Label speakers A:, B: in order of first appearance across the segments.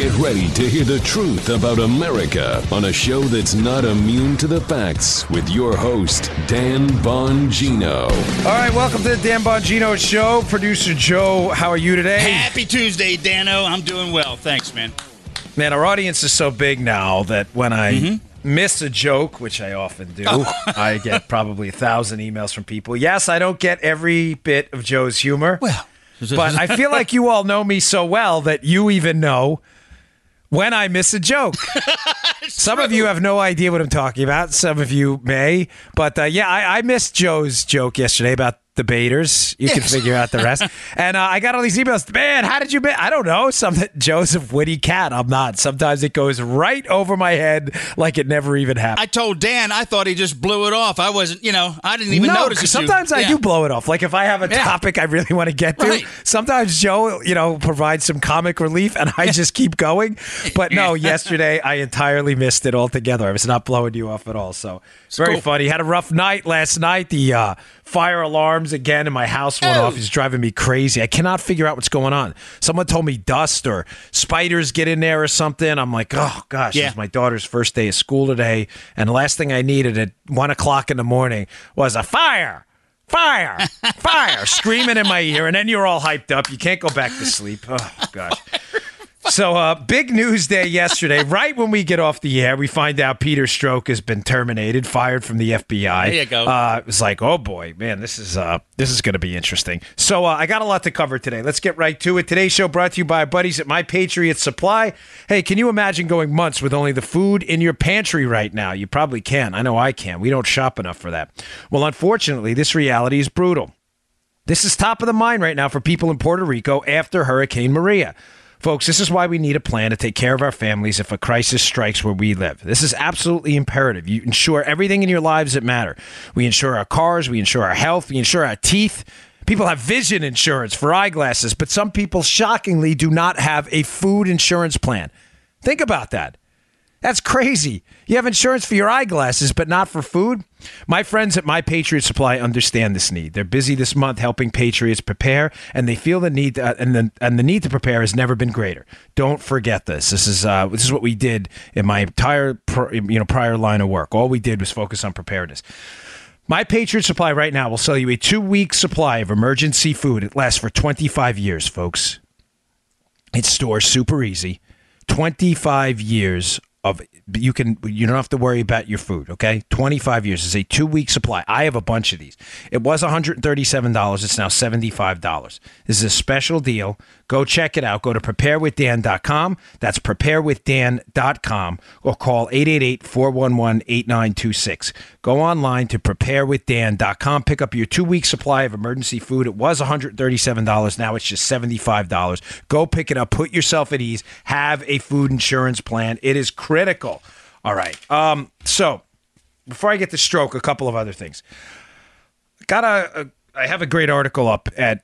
A: Get ready to hear the truth about America on a show that's not immune to the facts with your host, Dan Bongino.
B: All right, welcome to the Dan Bongino Show. Producer Joe, how are you today?
C: Happy Tuesday, Dano. I'm doing well. Thanks, man.
B: Man, our audience is so big now that when I
C: Mm-hmm.
B: miss a joke, which I often do,
C: Oh.
B: I get probably a thousand emails from people. Yes, I don't get every bit of Joe's humor.
C: Well,
B: but I feel like you all know me so well that you even know when I miss a joke. Some of you have no idea what I'm talking about. Some of you may. But uh, yeah, I, I missed Joe's joke yesterday about the baiters. You can figure out the rest. and uh, I got all these emails. Man, how did you? I don't know. Something Joseph witty cat. I'm not. Sometimes it goes right over my head like it never even happened.
C: I told Dan I thought he just blew it off. I wasn't, you know, I didn't even
B: no,
C: notice it. you-
B: sometimes I
C: Yeah.
B: do blow it off. Like if I have a
C: Yeah.
B: topic I really want to get to,
C: Right.
B: sometimes Joe, you know, provides some comic relief and I just keep going. But no, yesterday I entirely missed it altogether. I was not blowing you off at all. So it's very
C: cool.
B: funny. Had a rough night last night. The uh, fire alarms again in my house went off. It's driving me crazy. I cannot figure out what's going on. Someone told me dust or spiders get in there or something. I'm like, oh gosh,
C: Yeah.
B: it's my daughter's first day of school today, and the last thing I needed at one o'clock in the morning was a fire. Fire, fire, screaming in my ear, and then you're all hyped up. You can't go back to sleep. Oh, gosh. So, uh, big news day yesterday. right when we get off the air, we find out Peter Strzok has been terminated, fired from the FBI.
C: There you go.
B: Uh, it was like, oh boy, man, this is uh, this is going to be interesting. So, uh, I got a lot to cover today. Let's get right to it. Today's show brought to you by our buddies at My Patriot Supply. Hey, can you imagine going months with only the food in your pantry right now? You probably can. I know I can. We don't shop enough for that. Well, unfortunately, this reality is brutal. This is top of the mind right now for people in Puerto Rico after Hurricane Maria. Folks, this is why we need a plan to take care of our families if a crisis strikes where we live. This is absolutely imperative. You insure everything in your lives that matter. We insure our cars, we insure our health, we insure our teeth. People have vision insurance for eyeglasses, but some people shockingly do not have a food insurance plan. Think about that. That's crazy. You have insurance for your eyeglasses, but not for food? My friends at My Patriot Supply understand this need. They're busy this month helping patriots prepare, and they feel the need uh, and the and the need to prepare has never been greater. Don't forget this. This is uh, this is what we did in my entire you know prior line of work. All we did was focus on preparedness. My Patriot Supply right now will sell you a two week supply of emergency food. It lasts for 25 years, folks. It's stores super easy. 25 years of you can you don't have to worry about your food, okay? 25 years is a 2-week supply. I have a bunch of these. It was $137, it's now $75. This is a special deal. Go check it out. Go to preparewithdan.com. That's preparewithdan.com or call 888-411-8926. Go online to preparewithdan.com. Pick up your 2-week supply of emergency food. It was $137, now it's just $75. Go pick it up. Put yourself at ease. Have a food insurance plan. It is critical. All right. Um so before I get to Strzok, a couple of other things. Got a, a I have a great article up at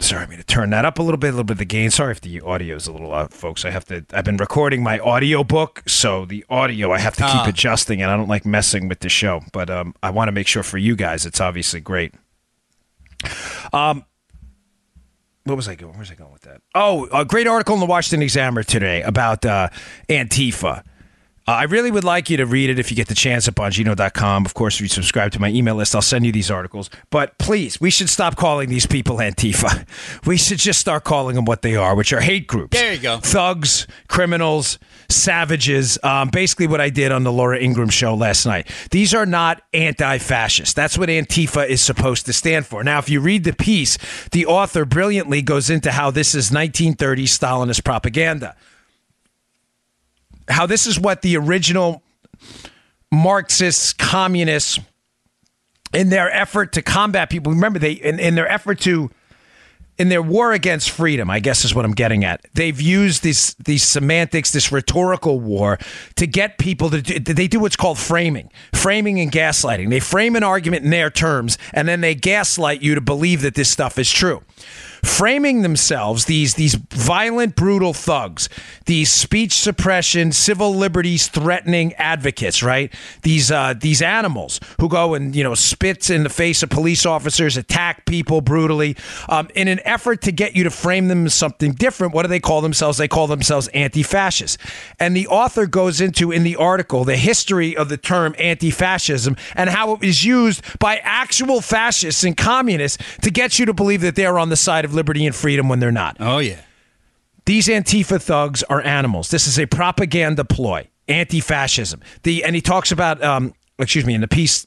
B: Sorry, I'm going to turn that up a little bit, a little bit of the gain. Sorry if the audio is a little out, folks. I have to. I've been recording my audio book, so the audio I have to keep adjusting, and I don't like messing with the show. But um, I want to make sure for you guys, it's obviously great. Um, what was I going? Where's I going with that? Oh, a great article in the Washington Examiner today about uh, Antifa. Uh, I really would like you to read it if you get the chance at Bongino.com. Of course, if you subscribe to my email list, I'll send you these articles. But please, we should stop calling these people Antifa. We should just start calling them what they are, which are hate groups.
C: There you go.
B: Thugs, criminals, savages. Um, basically, what I did on the Laura Ingraham show last night. These are not anti fascist. That's what Antifa is supposed to stand for. Now, if you read the piece, the author brilliantly goes into how this is 1930s Stalinist propaganda how this is what the original Marxists, communists, in their effort to combat people. Remember, they in, in their effort to in their war against freedom, I guess is what I'm getting at. They've used these these semantics, this rhetorical war to get people to do, they do what's called framing, framing and gaslighting. They frame an argument in their terms, and then they gaslight you to believe that this stuff is true. Framing themselves these these violent, brutal thugs, these speech suppression, civil liberties threatening advocates, right? These uh, these animals who go and you know spits in the face of police officers, attack people brutally, um, in an effort to get you to frame them as something different. What do they call themselves? They call themselves anti-fascists, and the author goes into in the article the history of the term anti-fascism and how it was used by actual fascists and communists to get you to believe that they're on the side of liberty and freedom when they're not.
C: Oh yeah.
B: These Antifa thugs are animals. This is a propaganda ploy, anti-fascism. The and he talks about, um, excuse me, in the piece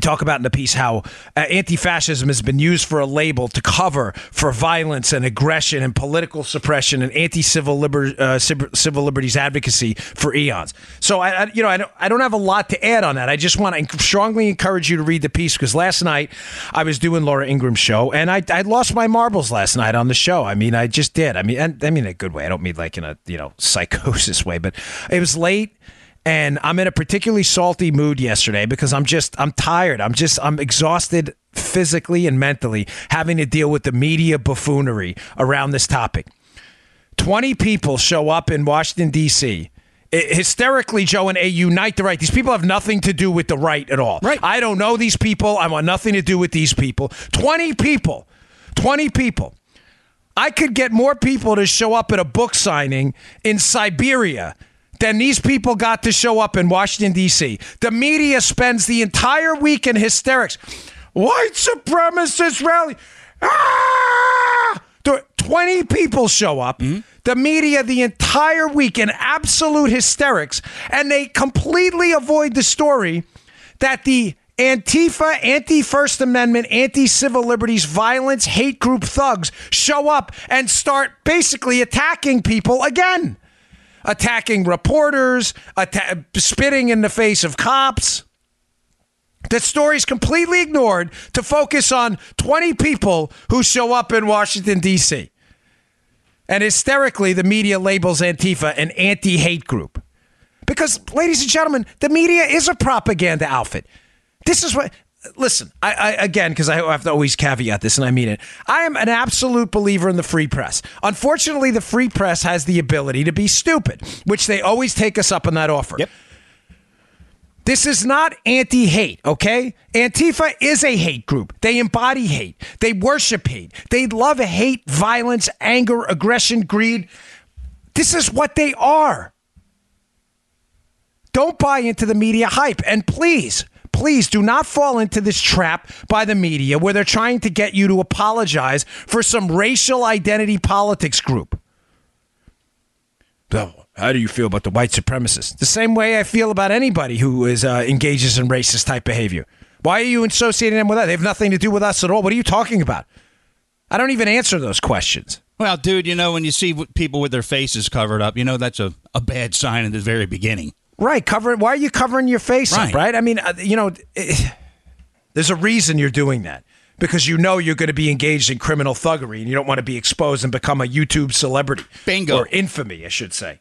B: I talk about in the piece how uh, anti-fascism has been used for a label to cover for violence and aggression and political suppression and anti-civil liber- uh, civil liberties advocacy for eons. So I, I, you know, I don't, I don't have a lot to add on that. I just want to strongly encourage you to read the piece because last night I was doing Laura Ingraham's show and I, I lost my marbles last night on the show. I mean, I just did. I mean, I mean, in a good way. I don't mean like in a you know psychosis way, but it was late and I'm in a particularly salty mood yesterday because I'm just I'm tired. I'm just I'm exhausted physically and mentally having to deal with the media buffoonery around this topic. 20 people show up in Washington D.C. Hysterically, Joe and A unite the right. These people have nothing to do with the right at all.
C: Right.
B: I don't know these people. I want nothing to do with these people. 20 people. 20 people. I could get more people to show up at a book signing in Siberia then these people got to show up in Washington, D.C. The media spends the entire week in hysterics. White supremacist rally. Ah! 20 people show up. Mm-hmm. The media the entire week in absolute hysterics, and they completely avoid the story that the Antifa, anti First Amendment, anti civil liberties, violence, hate group thugs show up and start basically attacking people again attacking reporters, atta- spitting in the face of cops. That story's completely ignored to focus on 20 people who show up in Washington, D.C. And hysterically, the media labels Antifa an anti hate group. Because, ladies and gentlemen, the media is a propaganda outfit. This is what listen, I, I again because I have to always caveat this, and I mean it. I am an absolute believer in the free press. Unfortunately, the free press has the ability to be stupid, which they always take us up on that offer.
C: Yep.
B: This is not anti hate, okay? Antifa is a hate group. They embody hate. They worship hate. They love hate, violence, anger, aggression, greed. This is what they are. Don't buy into the media hype. And please, please do not fall into this trap by the media where they're trying to get you to apologize for some racial identity politics group. So, how do you feel about the white supremacists? The same way I feel about anybody who is uh, engages in racist type behavior. Why are you associating them with that? They have nothing to do with us at all. What are you talking about? I don't even answer those questions.
C: Well, dude, you know, when you see people with their faces covered up, you know that's a, a bad sign in the very beginning.
B: Right, covering. Why are you covering your face right. up? Right. I mean, uh, you know, it, eh, there's a reason you're doing that because you know you're going to be engaged in criminal thuggery and you don't want to be exposed and become a YouTube celebrity.
C: Bingo.
B: Or infamy, I should say.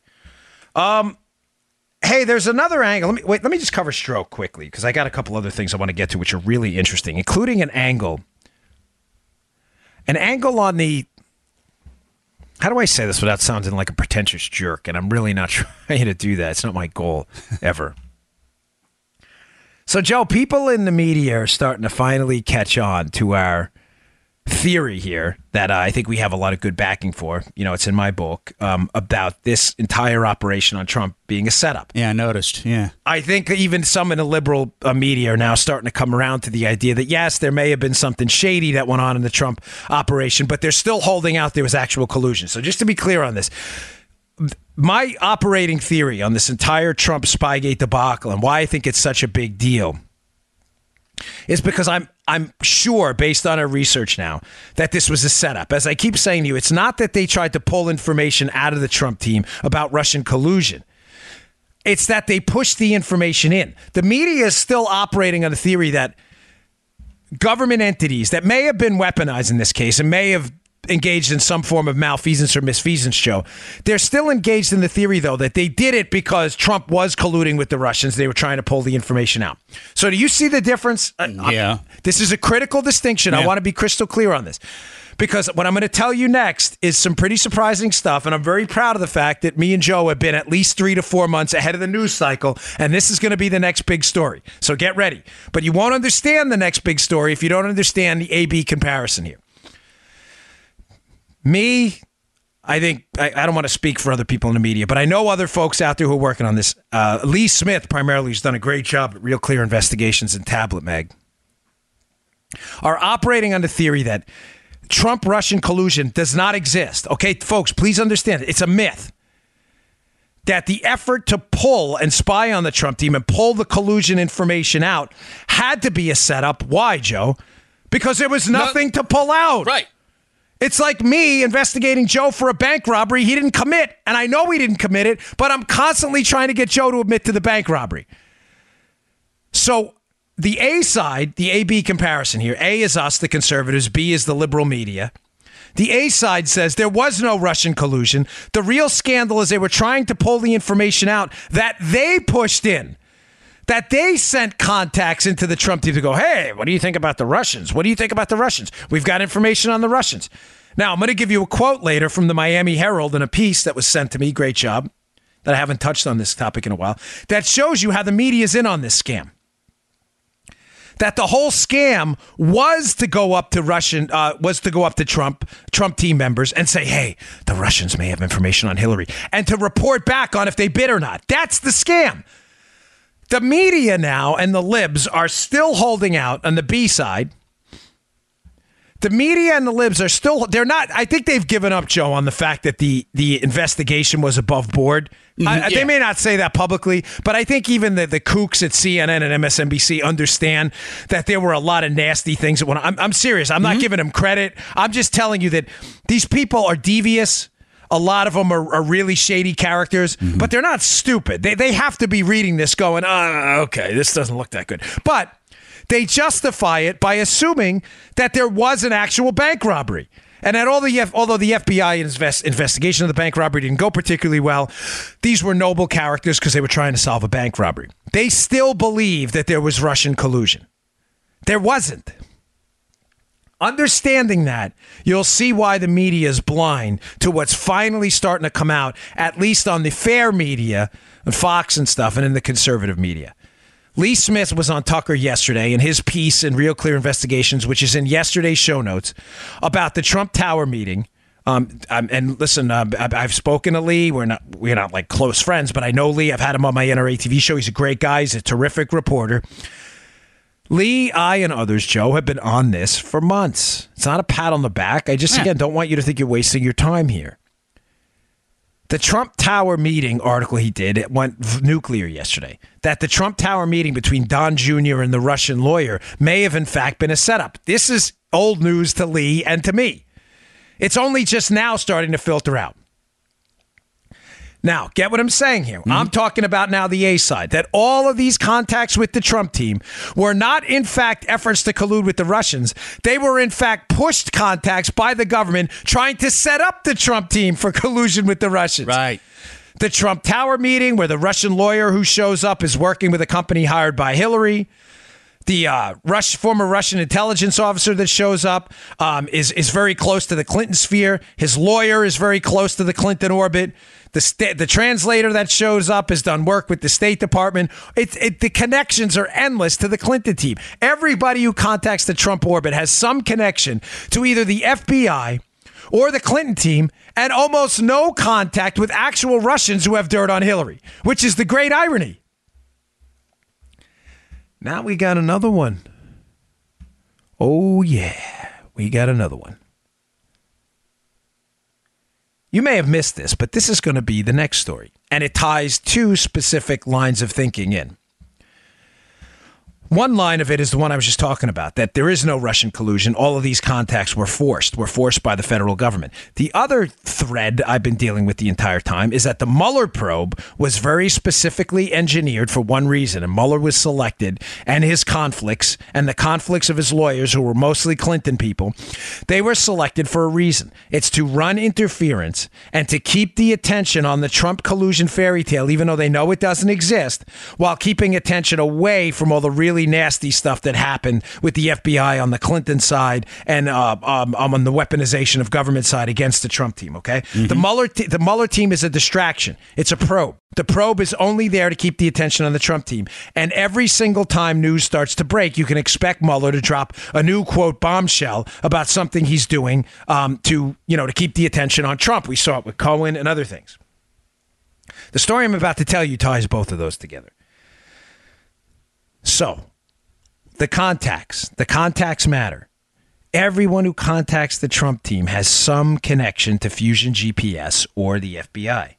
B: Um, hey, there's another angle. Let me wait. Let me just cover Strzok quickly because I got a couple other things I want to get to which are really interesting, including an angle, an angle on the how do I say this without sounding like a pretentious jerk? And I'm really not trying to do that. It's not my goal ever. so, Joe, people in the media are starting to finally catch on to our theory here that uh, I think we have a lot of good backing for. You know, it's in my book um, about this entire operation on Trump being a setup.
C: Yeah, I noticed. Yeah.
B: I think even some in the liberal uh, media are now starting to come around to the idea that, yes, there may have been something shady that went on in the Trump operation, but they're still holding out there was actual collusion. So just to be clear on this, my operating theory on this entire Trump Spygate debacle and why I think it's such a big deal is because I'm I'm sure based on our research now that this was a setup. As I keep saying to you, it's not that they tried to pull information out of the Trump team about Russian collusion. It's that they pushed the information in. The media is still operating on the theory that government entities that may have been weaponized in this case and may have engaged in some form of malfeasance or misfeasance show. They're still engaged in the theory, though, that they did it because Trump was colluding with the Russians. They were trying to pull the information out. So, do you see the difference?
C: Uh, yeah.
B: This is a critical distinction. Yeah. I want to be crystal clear on this. because what I'm going to tell you next is some pretty surprising stuff. And I'm very proud of the fact that me and Joe have been at least three to four months ahead of the news cycle. And this is going to be the next big story. So get ready. But you won't understand the next big story if you don't understand the AB comparison here. Me, I think I, I, don't want to speak for other people in the media, but I know other folks out there who are working on this. Uh, Lee Smith, primarily, has done a great job at Real Clear Investigations and Tablet Mag, are operating on the theory that Trump Russian collusion does not exist. Okay, folks, please understand it's a myth. That the effort to pull and spy on the Trump team and pull the collusion information out had to be a setup. Why, Joe? Because there was nothing no, to pull out.
D: Right.
B: It's like me investigating Joe for a bank robbery he didn't commit. And I know he didn't commit it, but I'm constantly trying to get Joe to admit to the bank robbery. So the A side, the AB comparison here A is us, the conservatives, B is the liberal media. The A side says there was no Russian collusion. The real scandal is they were trying to pull the information out that they pushed in, that they sent contacts into the Trump team to go, hey, what do you think about the Russians? What do you think about the Russians? We've got information on the Russians. Now, I'm going to give you a quote later from the Miami Herald in a piece that was sent to me. Great job. That I haven't touched on this topic in a while. That shows you how the media is in on this scam that the whole scam was to go up to Russian, uh, was to go up to Trump, Trump team members and say, hey, the Russians may have information on Hillary, and to report back on if they bid or not. That's the scam. The media now and the libs are still holding out on the B side. The media and the libs are still they're not i think they've given up joe on the fact that the the investigation was above board. Mm-hmm, I, yeah. they may not say that publicly but i think even the, the kooks at cnn and msnbc understand that there were a lot of nasty things that went I'm, I'm serious. I'm not mm-hmm. giving them credit. I'm just telling you that these people are devious a lot of them are, are really shady characters, mm-hmm. but they're not stupid. They, they have to be reading this going, oh, okay, this doesn't look that good. But they justify it by assuming that there was an actual bank robbery. And that all the although the FBI invest, investigation of the bank robbery didn't go particularly well, these were noble characters because they were trying to solve a bank robbery. They still believe that there was Russian collusion. There wasn't. Understanding that, you'll see why the media is blind to what's finally starting to come out, at least on the fair media, and Fox and stuff, and in the conservative media. Lee Smith was on Tucker yesterday in his piece in Real Clear Investigations, which is in yesterday's show notes, about the Trump Tower meeting. Um, and listen, uh, I've spoken to Lee. We're not we're not like close friends, but I know Lee. I've had him on my NRA TV show. He's a great guy. He's a terrific reporter. Lee, I, and others, Joe, have been on this for months. It's not a pat on the back. I just yeah. again don't want you to think you're wasting your time here. The Trump Tower meeting article he did, it went nuclear yesterday. That the Trump Tower meeting between Don Jr. and the Russian lawyer may have, in fact, been a setup. This is old news to Lee and to me. It's only just now starting to filter out. Now, get what I'm saying here. Mm-hmm. I'm talking about now the A side that all of these contacts with the Trump team were not, in fact, efforts to collude with the Russians. They were, in fact, pushed contacts by the government trying to set up the Trump team for collusion with the Russians.
D: Right.
B: The Trump Tower meeting, where the Russian lawyer who shows up is working with a company hired by Hillary the uh, Rush, former Russian intelligence officer that shows up um, is is very close to the Clinton sphere. His lawyer is very close to the Clinton orbit. The sta- the translator that shows up has done work with the State Department. It, it, the connections are endless to the Clinton team. Everybody who contacts the Trump orbit has some connection to either the FBI or the Clinton team, and almost no contact with actual Russians who have dirt on Hillary, which is the great irony. Now we got another one. Oh, yeah, we got another one. You may have missed this, but this is going to be the next story. And it ties two specific lines of thinking in. One line of it is the one I was just talking about that there is no Russian collusion. All of these contacts were forced, were forced by the federal government. The other thread I've been dealing with the entire time is that the Mueller probe was very specifically engineered for one reason, and Mueller was selected, and his conflicts and the conflicts of his lawyers, who were mostly Clinton people, they were selected for a reason. It's to run interference and to keep the attention on the Trump collusion fairy tale, even though they know it doesn't exist, while keeping attention away from all the really really nasty stuff that happened with the FBI on the Clinton side and uh, um, um, on the weaponization of government side against the Trump team. Okay, the Mueller t- the Mueller team is a distraction. It's a probe. The probe is only there to keep the attention on the Trump team. And every single time news starts to break, you can expect Mueller to drop a new quote bombshell about something he's doing um, to you know to keep the attention on Trump. We saw it with Cohen and other things. The story I'm about to tell you ties both of those together. So, the contacts, the contacts matter. Everyone who contacts the Trump team has some connection to Fusion GPS or the FBI.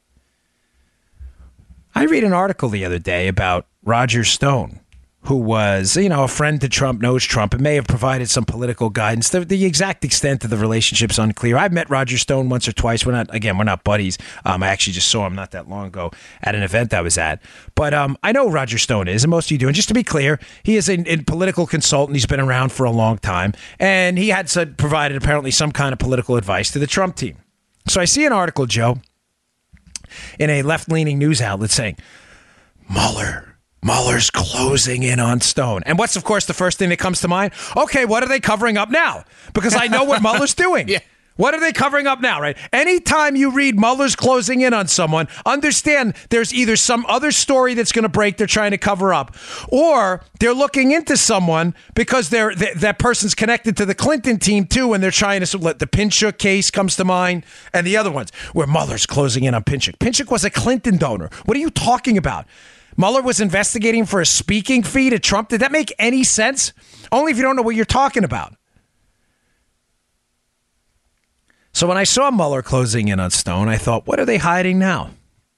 B: I read an article the other day about Roger Stone, who was, you know, a friend to Trump, knows Trump, and may have provided some political guidance. The, the exact extent of the relationship's unclear. I've met Roger Stone once or twice. We're not, again, we're not buddies. Um, I actually just saw him not that long ago at an event I was at. But um, I know Roger Stone is, and most of you do. And just to be clear, he is a, a political consultant. He's been around for a long time, and he had said, provided apparently some kind of political advice to the Trump team. So I see an article, Joe, in a left-leaning news outlet saying, Mueller Mueller's closing in on Stone. And what's, of course, the first thing that comes to mind? Okay, what are they covering up now? Because I know what Mueller's doing.
C: Yeah.
B: What are they covering up now, right? Anytime you read Mueller's closing in on someone, understand there's either some other story that's going to break they're trying to cover up, or they're looking into someone because they're th- that person's connected to the Clinton team too, and they're trying to let the Pinchuk case comes to mind, and the other ones where Mueller's closing in on Pinchuk. Pinchuk was a Clinton donor. What are you talking about? Mueller was investigating for a speaking fee to Trump. Did that make any sense? Only if you don't know what you're talking about. So when I saw Mueller closing in on Stone, I thought, what are they hiding now?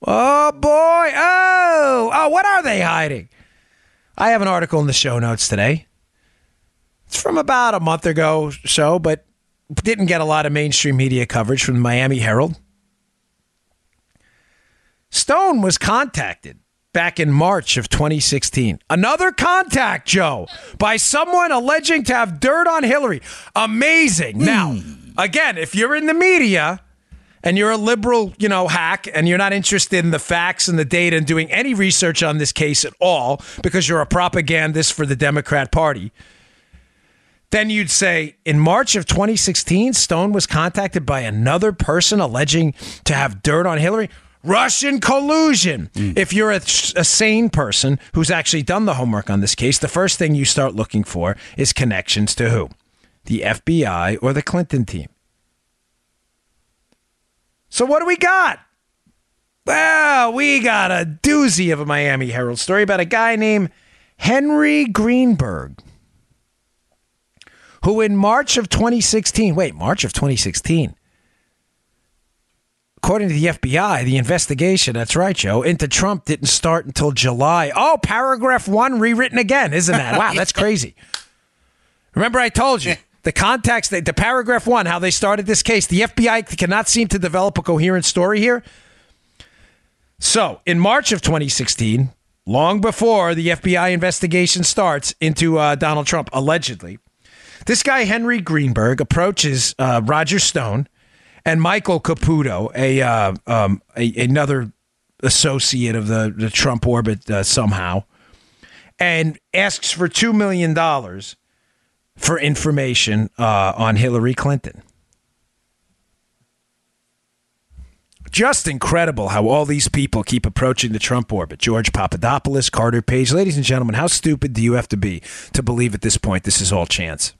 B: Oh boy! Oh, oh, what are they hiding? I have an article in the show notes today. It's from about a month ago, so, but didn't get a lot of mainstream media coverage from the Miami Herald. Stone was contacted back in March of 2016. Another contact, Joe, by someone alleging to have dirt on Hillary. Amazing. Hmm. Now, again, if you're in the media and you're a liberal, you know, hack and you're not interested in the facts and the data and doing any research on this case at all because you're a propagandist for the Democrat Party, then you'd say in March of 2016, Stone was contacted by another person alleging to have dirt on Hillary. Russian collusion. Mm. If you're a, a sane person who's actually done the homework on this case, the first thing you start looking for is connections to who? The FBI or the Clinton team. So, what do we got? Well, we got a doozy of a Miami Herald story about a guy named Henry Greenberg, who in March of 2016, wait, March of 2016, according to the FBI, the investigation, that's right, Joe, into Trump didn't start until July. Oh, paragraph one rewritten again, isn't that? Wow, that's crazy. Remember, I told you the context, the, the paragraph one, how they started this case. The FBI cannot seem to develop a coherent story here. So, in March of 2016, long before the FBI investigation starts into uh, Donald Trump, allegedly, this guy, Henry Greenberg, approaches uh, Roger Stone and Michael Caputo, a, uh, um, a another associate of the, the Trump orbit uh, somehow, and asks for $2 million for information uh, on Hillary Clinton. Just incredible how all these people keep approaching the Trump orbit. George Papadopoulos, Carter Page. Ladies and gentlemen, how stupid do you have to be to believe at this point this is all chance?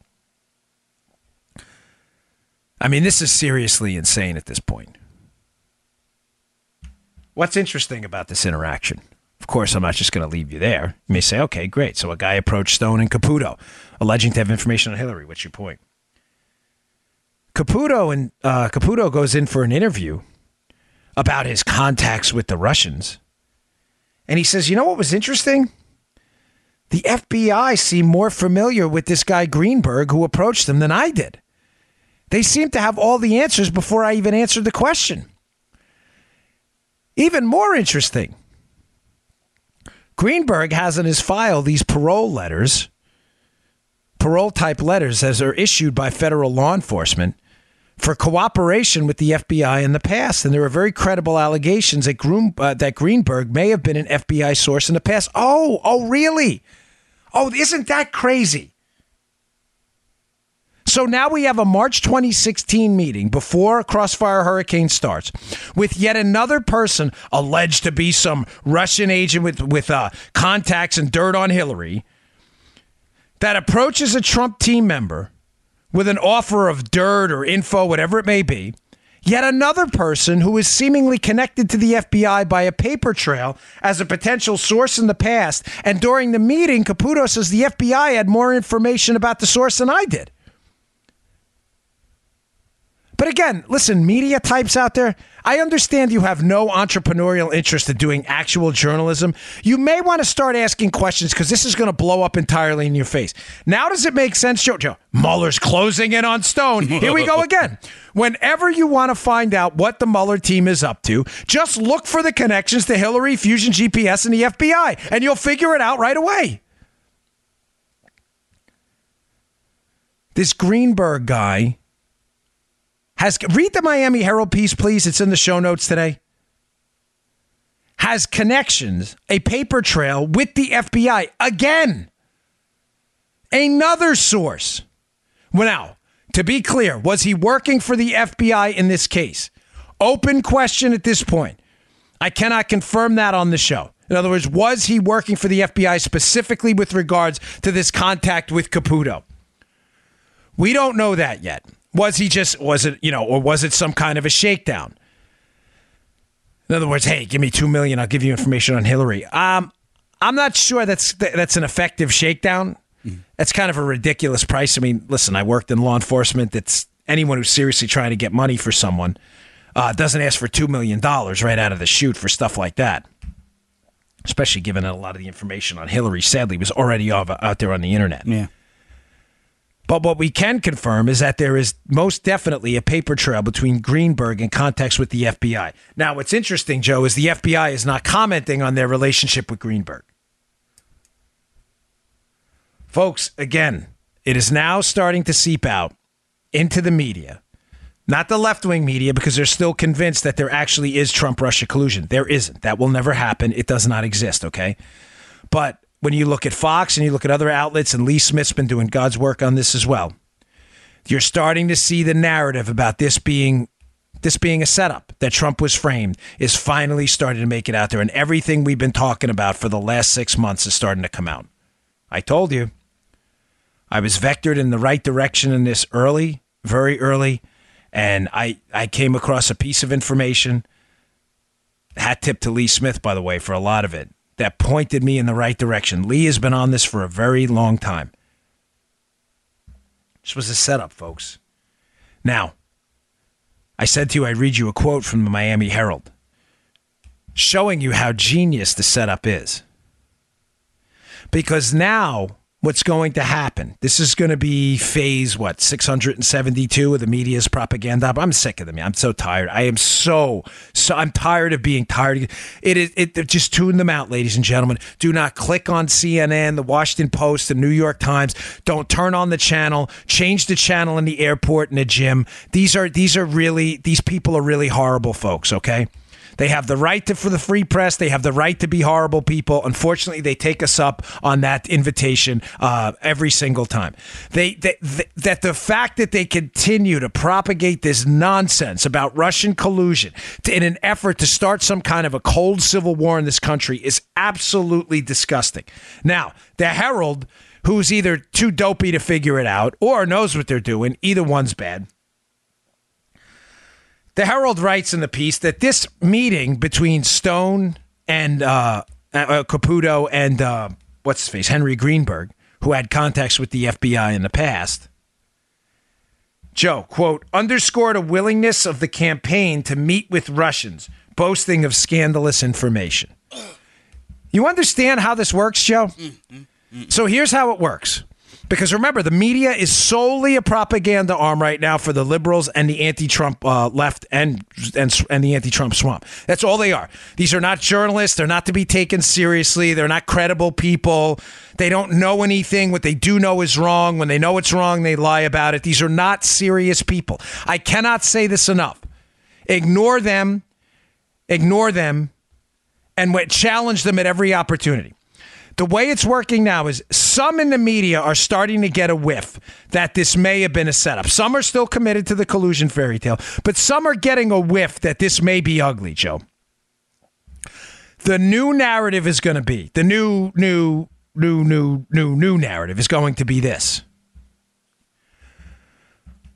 B: I mean, this is seriously insane at this point. What's interesting about this interaction? Of course, I'm not just going to leave you there. You may say, okay, great. So a guy approached Stone and Caputo, alleging to have information on Hillary. What's your point? Caputo and uh, Caputo goes in for an interview about his contacts with the Russians, and he says, "You know what was interesting? The FBI seemed more familiar with this guy Greenberg who approached them than I did. They seem to have all the answers before I even answered the question. Even more interesting." Greenberg has in his file these parole letters, parole type letters as are issued by federal law enforcement for cooperation with the FBI in the past. And there are very credible allegations that, Groom, uh, that Greenberg may have been an FBI source in the past. Oh, oh, really? Oh, isn't that crazy? So now we have a March 2016 meeting before Crossfire Hurricane starts with yet another person alleged to be some Russian agent with, with uh, contacts and dirt on Hillary that approaches a Trump team member with an offer of dirt or info, whatever it may be. Yet another person who is seemingly connected to the FBI by a paper trail as a potential source in the past. And during the meeting, Caputo says the FBI had more information about the source than I did. But again, listen, media types out there, I understand you have no entrepreneurial interest in doing actual journalism. You may want to start asking questions because this is going to blow up entirely in your face. Now, does it make sense, Joe? Joe, Mueller's closing in on Stone. Here we go again. Whenever you want to find out what the Mueller team is up to, just look for the connections to Hillary, Fusion GPS, and the FBI, and you'll figure it out right away. This Greenberg guy has read the Miami Herald piece, please. It's in the show notes today. Has connections, a paper trail with the FBI again. Another source. Well, now, to be clear, was he working for the FBI in this case? Open question at this point. I cannot confirm that on the show. In other words, was he working for the FBI specifically with regards to this contact with Caputo? We don't know that yet. Was he just, was it, you know, or was it some kind of a shakedown? In other words, hey, give me two million, I'll give you information on Hillary. Um, I'm not sure that's that's an effective shakedown. That's kind of a ridiculous price. I mean, listen, I worked in law enforcement. That's anyone who's seriously trying to get money for someone uh, doesn't ask for two million dollars right out of the chute for stuff like that. Especially given that a lot of the information on Hillary, sadly, was already out there on the internet.
C: Yeah.
B: But what we can confirm is that there is most definitely a paper trail between Greenberg and contacts with the FBI. Now, what's interesting, Joe, is the FBI is not commenting on their relationship with Greenberg. Folks, again, it is now starting to seep out into the media, not the left wing media, because they're still convinced that there actually is Trump Russia collusion. There isn't. That will never happen. It does not exist, okay? But when you look at Fox and you look at other outlets, and Lee Smith's been doing God's work on this as well, you're starting to see the narrative about this being this being a setup that Trump was framed is finally starting to make it out there, and everything we've been talking about for the last six months is starting to come out. I told you, I was vectored in the right direction in this early, very early, and I I came across a piece of information. Hat tip to Lee Smith, by the way, for a lot of it that pointed me in the right direction. Lee has been on this for a very long time. This was a setup, folks. Now, I said to you, I'd read you a quote from the Miami Herald showing you how genius the setup is. Because now what's going to happen. This is going to be phase what 672 of the media's propaganda. I'm sick of them. I'm so tired. I am so so. I'm tired of being tired. It is. It, it just tune them out, ladies and gentlemen. Do not click on CNN, the Washington Post, the New York Times. Don't turn on the channel. Change the channel in the airport in the gym. These are these are really these people are really horrible folks. Okay. They have the right to for the free press. They have the right to be horrible people. Unfortunately, they take us up on that invitation uh, every single time. They, they, they, that the fact that they continue to propagate this nonsense about Russian collusion to, in an effort to start some kind of a cold civil war in this country is absolutely disgusting. Now, the Herald, who's either too dopey to figure it out or knows what they're doing, either one's bad. The Herald writes in the piece that this meeting between Stone and uh, uh, Caputo and uh, what's his face, Henry Greenberg, who had contacts with the FBI in the past, Joe, quote, underscored a willingness of the campaign to meet with Russians, boasting of scandalous information. You understand how this works, Joe? So here's how it works. Because remember, the media is solely a propaganda arm right now for the liberals and the anti-Trump uh, left and, and and the anti-Trump swamp. That's all they are. These are not journalists. They're not to be taken seriously. They're not credible people. They don't know anything. What they do know is wrong. When they know it's wrong, they lie about it. These are not serious people. I cannot say this enough. Ignore them. Ignore them, and challenge them at every opportunity. The way it's working now is some in the media are starting to get a whiff that this may have been a setup. Some are still committed to the collusion fairy tale, but some are getting a whiff that this may be ugly, Joe. The new narrative is going to be the new, new, new, new, new, new narrative is going to be this.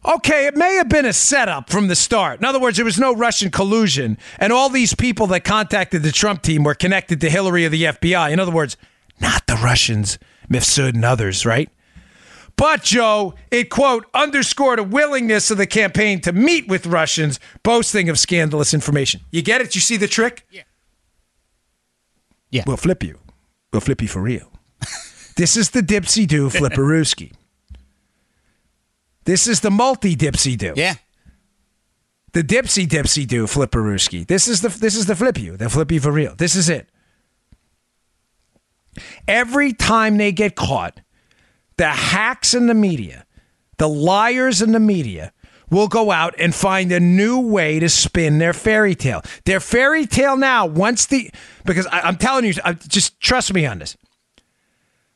B: Okay, it may have been a setup from the start. In other words, there was no Russian collusion, and all these people that contacted the Trump team were connected to Hillary or the FBI. In other words, not the Russians, Mifsud and others, right? But, Joe, it, quote, underscored a willingness of the campaign to meet with Russians, boasting of scandalous information. You get it? You see the trick?
C: Yeah.
B: Yeah. We'll flip you. We'll flip you for real. this is the dipsy do flipperooski. This is the multi dipsy do.
C: Yeah.
B: The dipsy dipsy do flipperooski. This is the this is the flip you. The flip you for real. This is it. Every time they get caught, the hacks in the media, the liars in the media will go out and find a new way to spin their fairy tale. Their fairy tale now, once the, because I, am telling you, I, just trust me on this.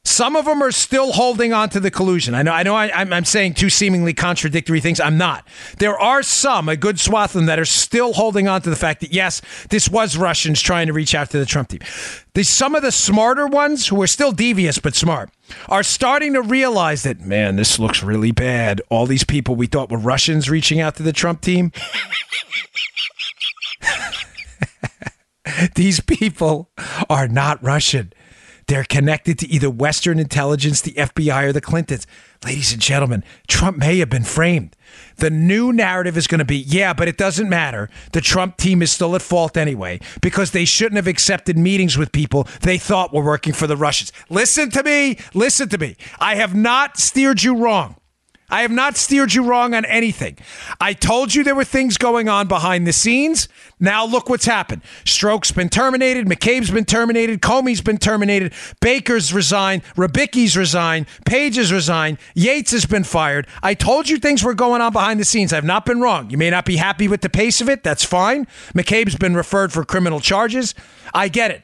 B: Some of them are still holding on to the collusion. I know, I know, I, am saying two seemingly contradictory things. I'm not. There are some, a good swath of them, that are still holding on to the fact that yes, this was Russians trying to reach out to the Trump team. The, some of the smarter ones, who are still devious but smart, are starting to realize that man, this looks really bad. All these people we thought were Russians reaching out to the Trump team. these people are not Russian. They're connected to either Western intelligence, the FBI, or the Clintons. Ladies and gentlemen, Trump may have been framed. The new narrative is going to be yeah, but it doesn't matter. The Trump team is still at fault anyway because they shouldn't have accepted meetings with people they thought were working for the Russians. Listen to me. Listen to me. I have not steered you wrong. I have not steered you wrong on anything. I told you there were things going on behind the scenes. Now look what's happened. Strzok's been terminated. McCabe's been terminated. Comey's been terminated. Baker's resigned. Rybicki's resigned. Page's resigned. Yates has been fired. I told you things were going on behind the scenes. I've not been wrong. You may not be happy with the pace of it. That's fine. McCabe's been referred for criminal charges. I get it.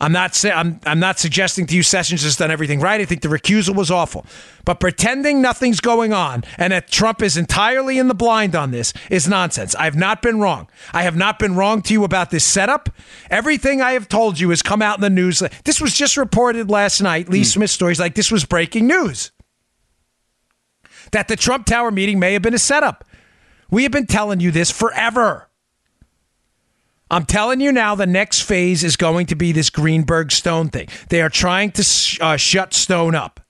B: I'm not say, I'm I'm not suggesting to you Sessions has done everything right. I think the recusal was awful. But pretending nothing's going on and that Trump is entirely in the blind on this is nonsense. I have not been wrong. I have not been wrong to you about this setup. Everything I have told you has come out in the news. This was just reported last night. Lee mm. Smith stories like this was breaking news. That the Trump Tower meeting may have been a setup. We have been telling you this forever. I'm telling you now, the next phase is going to be this Greenberg Stone thing. They are trying to sh- uh, shut Stone up.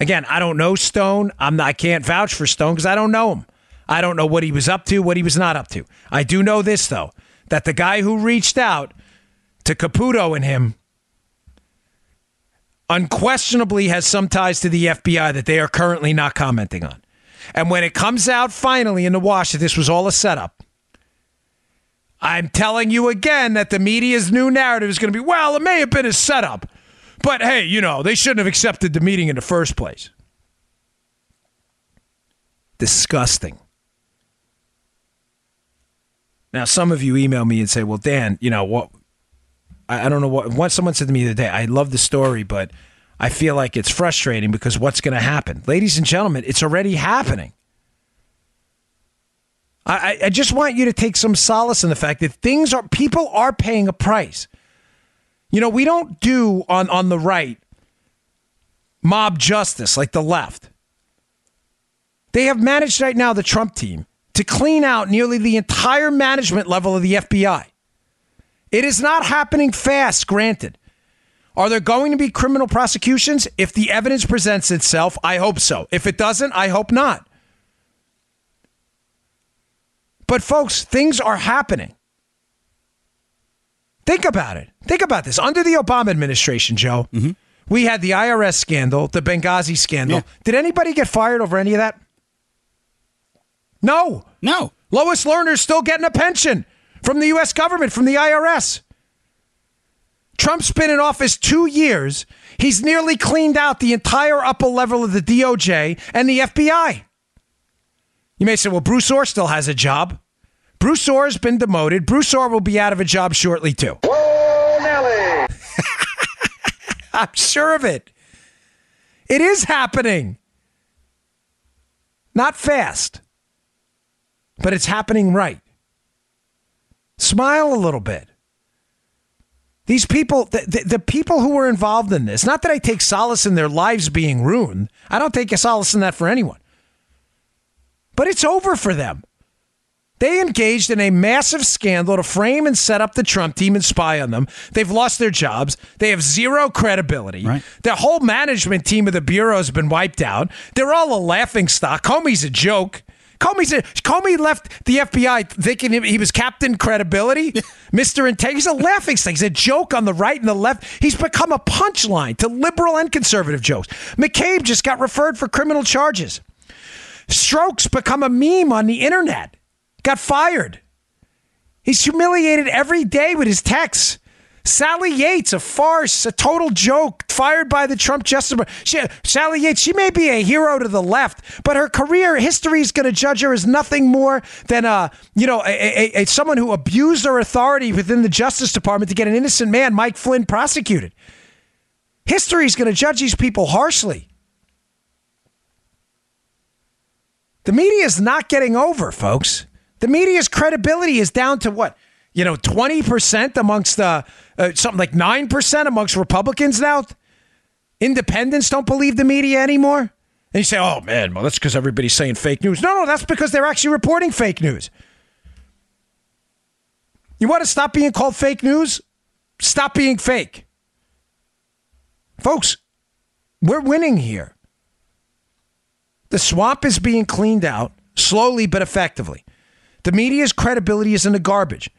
B: Again, I don't know Stone. I'm not, I can't vouch for Stone because I don't know him. I don't know what he was up to, what he was not up to. I do know this though, that the guy who reached out to Caputo and him unquestionably has some ties to the FBI that they are currently not commenting on. And when it comes out finally in the wash that this was all a setup, I'm telling you again that the media's new narrative is going to be well, it may have been a setup, but hey, you know, they shouldn't have accepted the meeting in the first place. Disgusting. Now, some of you email me and say, well, Dan, you know, what? I, I don't know what. Once someone said to me the other day, I love the story, but I feel like it's frustrating because what's going to happen? Ladies and gentlemen, it's already happening. I, I just want you to take some solace in the fact that things are people are paying a price. You know, we don't do on on the right mob justice like the left. They have managed right now the Trump team to clean out nearly the entire management level of the FBI. It is not happening fast, granted. Are there going to be criminal prosecutions? If the evidence presents itself, I hope so. If it doesn't, I hope not. But folks, things are happening. Think about it. Think about this. Under the Obama administration, Joe, mm-hmm. we had the IRS scandal, the Benghazi scandal. Yeah. Did anybody get fired over any of that? No.
C: No.
B: Lois Lerner's still getting a pension from the U.S. government, from the IRS. Trump's been in office two years. He's nearly cleaned out the entire upper level of the DOJ and the FBI. You may say, well, Bruce Ohr still has a job. Bruce Ohr has been demoted. Bruce Ohr will be out of a job shortly, too.
D: Whoa, Nelly!
B: I'm sure of it. It is happening. Not fast, but it's happening right. Smile a little bit. These people, the, the, the, people who were involved in this, not that I take solace in their lives being ruined. I don't take a solace in that for anyone. But it's over for them. They engaged in a massive scandal to frame and set up the Trump team and spy on them. They've lost their jobs. They have zero credibility.
C: Right.
B: The whole management team of the Bureau has been wiped out. They're all a laughing stock. Comey's a joke. Comey's a, Comey left the FBI thinking he was Captain Credibility, Mr. Integrity. He's a laughing stock. He's a joke on the right and the left. He's become a punchline to liberal and conservative jokes. McCabe just got referred for criminal charges. Strzok's become a meme on the internet got fired. He's humiliated every day with his texts. Sally Yates, a farce, a total joke, fired by the Trump Justice. Sally Yates, she may be a hero to the left, but her career history is going to judge her as nothing more than a, you know, a, a, a, someone who abused her authority within the Justice Department to get an innocent man, Mike Flynn, prosecuted. History is going to judge these people harshly. The media is not getting over, folks. The media's credibility is down to what? You know, 20% amongst the, uh, something like 9% amongst Republicans now. Independents don't believe the media anymore. And you say, oh man, well, that's because everybody's saying fake news. No, no, that's because they're actually reporting fake news. You want to stop being called fake news? Stop being fake. Folks, we're winning here. The swamp is being cleaned out slowly but effectively. The media's credibility is in the garbage.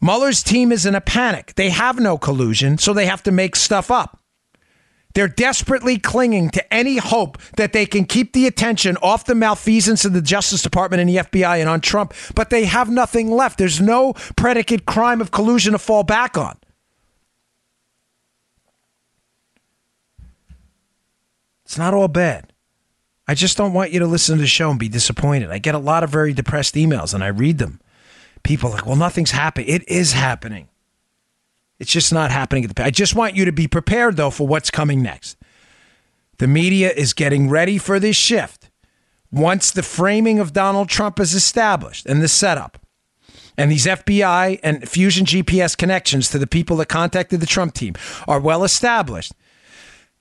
B: Mueller's team is in a panic. They have no collusion, so they have to make stuff up. They're desperately clinging to any hope that they can keep the attention off the malfeasance of the Justice Department and the FBI and on Trump, but they have nothing left. There's no predicate crime of collusion to fall back on. It's not all bad. I just don't want you to listen to the show and be disappointed. I get a lot of very depressed emails and I read them. People like, well, nothing's happening. It is happening. It's just not happening. I just want you to be prepared, though, for what's coming next. The media is getting ready for this shift. Once the framing of Donald Trump is established and the setup, and these FBI and Fusion GPS connections to the people that contacted the Trump team are well established,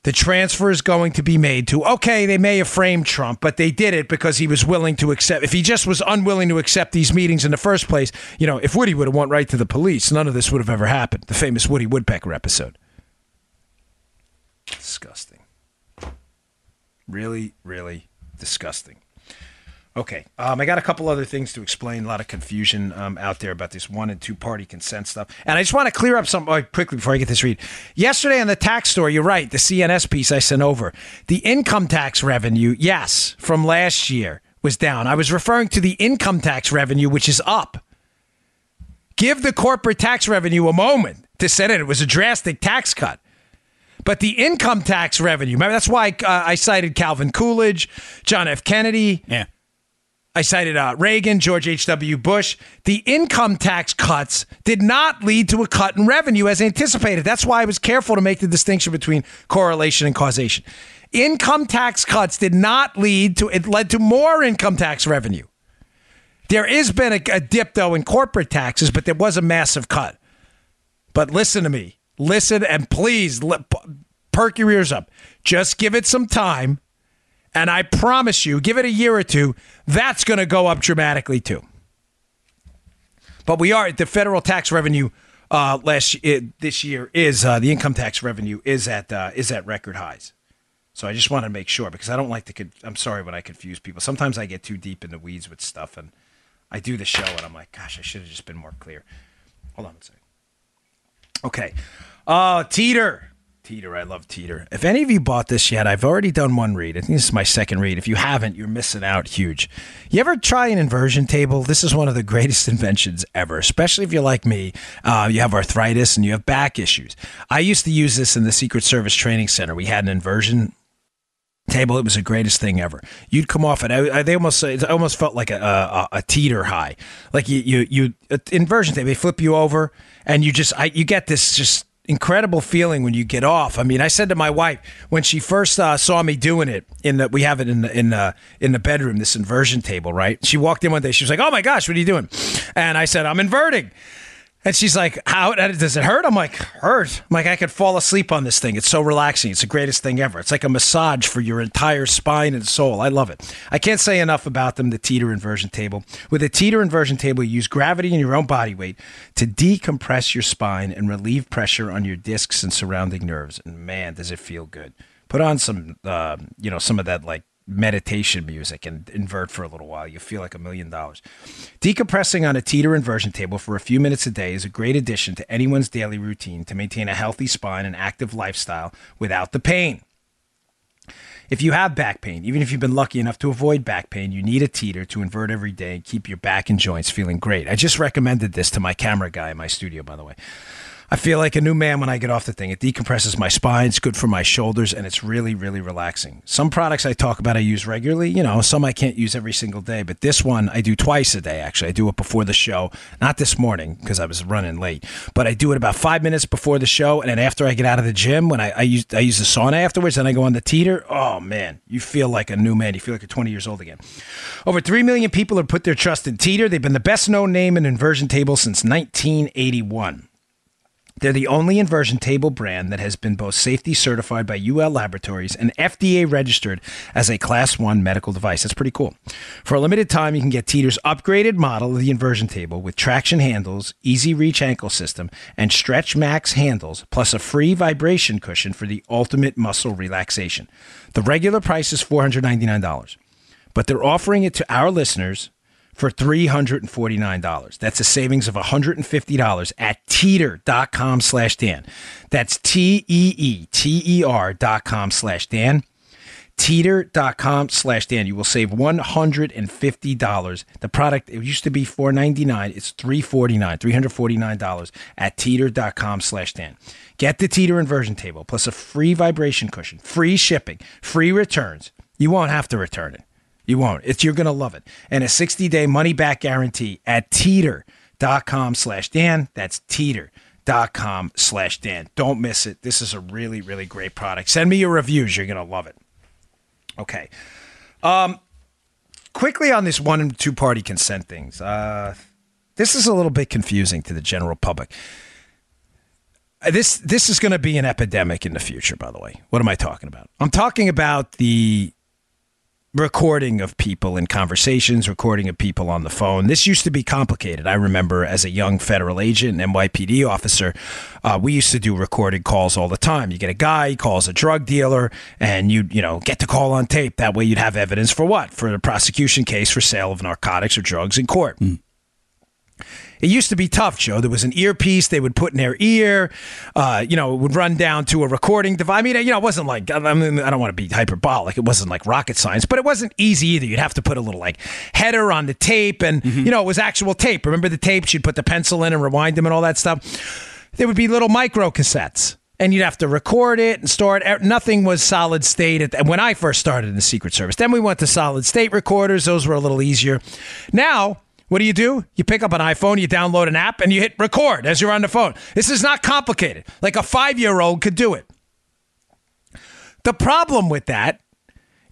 B: the transfer is going to be made to okay they may have framed trump but they did it because he was willing to accept if he just was unwilling to accept these meetings in the first place you know if woody would have went right to the police none of this would have ever happened the famous woody woodpecker episode. Disgusting. Really really disgusting Okay. Um, I got a couple other things to explain. A lot of confusion um, out there about this one and two party consent stuff. And I just want to clear up something oh, quickly before I get this read. Yesterday on the tax story, you're right, the CNS piece I sent over. The income tax revenue, yes, from last year was down. I was referring to the income tax revenue, which is up. Give the corporate tax revenue a moment to set it. It was a drastic tax cut. But the income tax revenue, remember, that's why uh, I cited Calvin Coolidge, John F. Kennedy.
C: Yeah
B: I cited uh, Reagan, George H.W. Bush. The income tax cuts did not lead to a cut in revenue as anticipated. That's why I was careful to make the distinction between correlation and causation. Income tax cuts did not lead to, it led to more income tax revenue. There has been a, a dip, though, in corporate taxes, but there was a massive cut. But listen to me. Listen and please perk your ears up. Just give it some time and I promise you, give it a year or two, that's going to go up dramatically too. But we are the federal tax revenue uh, last this year is uh, the income tax revenue is at uh, is at record highs. So I just want to make sure because I don't like to. I'm sorry when I confuse people. Sometimes I get too deep in the weeds with stuff, and I do the show, and I'm like, gosh, I should have just been more clear. Hold on a second. Okay, uh, Teeter. Teeter. I love Teeter. If any of you bought this yet, I've already done one read. I think this is my second read. If you haven't, you're missing out huge. You ever try an inversion table? This is one of the greatest inventions ever, especially if you're like me. Uh, you have arthritis and you have back issues. I used to use this in the Secret Service Training Center. We had an inversion table. It was the greatest thing ever. You'd come off it. I, I, they almost it almost felt like a, a, a teeter high. Like you you you inversion table. They flip you over and you just I, you get this just incredible feeling when you get off. I mean, I said to my wife when she first uh, saw me doing it in the we have it in the in the in the bedroom this inversion table, right? She walked in one day, she was like, "Oh my gosh, what are you doing?" And I said, "I'm inverting." And she's like, "How does it hurt?" I'm like, "Hurt." I'm like, "I could fall asleep on this thing. It's so relaxing. It's the greatest thing ever. It's like a massage for your entire spine and soul. I love it. I can't say enough about them. The teeter inversion table. With a teeter inversion table, you use gravity and your own body weight to decompress your spine and relieve pressure on your discs and surrounding nerves. And man, does it feel good. Put on some, uh, you know, some of that like meditation music and invert for a little while. You feel like a million dollars. Decompressing on a teeter inversion table for a few minutes a day is a great addition to anyone's daily routine to maintain a healthy spine and active lifestyle without the pain. If you have back pain, even if you've been lucky enough to avoid back pain, you need a teeter to invert every day and keep your back and joints feeling great. I just recommended this to my camera guy in my studio, by the way. I feel like a new man when I get off the thing. It decompresses my spine, it's good for my shoulders, and it's really, really relaxing. Some products I talk about I use regularly, you know, some I can't use every single day, but this one I do twice a day, actually. I do it before the show, not this morning because I was running late, but I do it about five minutes before the show, and then after I get out of the gym, when I, I use I use the sauna afterwards, then I go on the teeter. Oh man, you feel like a new man. You feel like you're 20 years old again. Over 3 million people have put their trust in Teeter. They've been the best known name in inversion tables since 1981. They're the only inversion table brand that has been both safety certified by UL Laboratories and FDA registered as a class 1 medical device. That's pretty cool. For a limited time, you can get Teeter's upgraded model of the inversion table with traction handles, easy reach ankle system, and stretch max handles, plus a free vibration cushion for the ultimate muscle relaxation. The regular price is $499, but they're offering it to our listeners for $349. That's a savings of $150 at teeter.com slash Dan. That's T-E-E-T-E-R dot com slash Dan. Teeter.com slash Dan. You will save $150. The product, it used to be 499. It's 349, $349 at teeter.com slash Dan. Get the Teeter inversion table plus a free vibration cushion, free shipping, free returns. You won't have to return it. You won't. It's you're gonna love it. And a 60 day money back guarantee at teeter.com slash Dan. That's teeter.com slash Dan. Don't miss it. This is a really, really great product. Send me your reviews. You're gonna love it. Okay. Um quickly on this one and two party consent things. Uh this is a little bit confusing to the general public. This this is going to be an epidemic in the future. By the way, what am I talking about? I'm talking about the recording of people in conversations, recording of people on the phone. This used to be complicated. I remember as a young federal agent NYPD officer, uh, we used to do recorded calls all the time. You get a guy, he calls a drug dealer, and you you know get the call on tape. That way, you'd have evidence for what? For a prosecution case for sale of narcotics or drugs in court. It used to be tough, Joe. There was an earpiece they would put in their ear. Uh, you know, it would run down to a recording device. I mean, you know, it wasn't like, I mean, I don't want to be hyperbolic. It wasn't like rocket science, but it wasn't easy either. You'd have to put a little like header on the tape and, you know, it was actual tape. Remember the tapes? You'd put the pencil in and rewind them and all that stuff. There would be little micro cassettes. And you'd have to record it and store it. Nothing was solid state at when I first started in the Secret Service. Then we went to solid state recorders. Those were a little easier. Now, what do you do? You pick up an iPhone, you download an app, and you hit record as you're on the phone. This is not complicated. Like a five year old could do it. The problem with that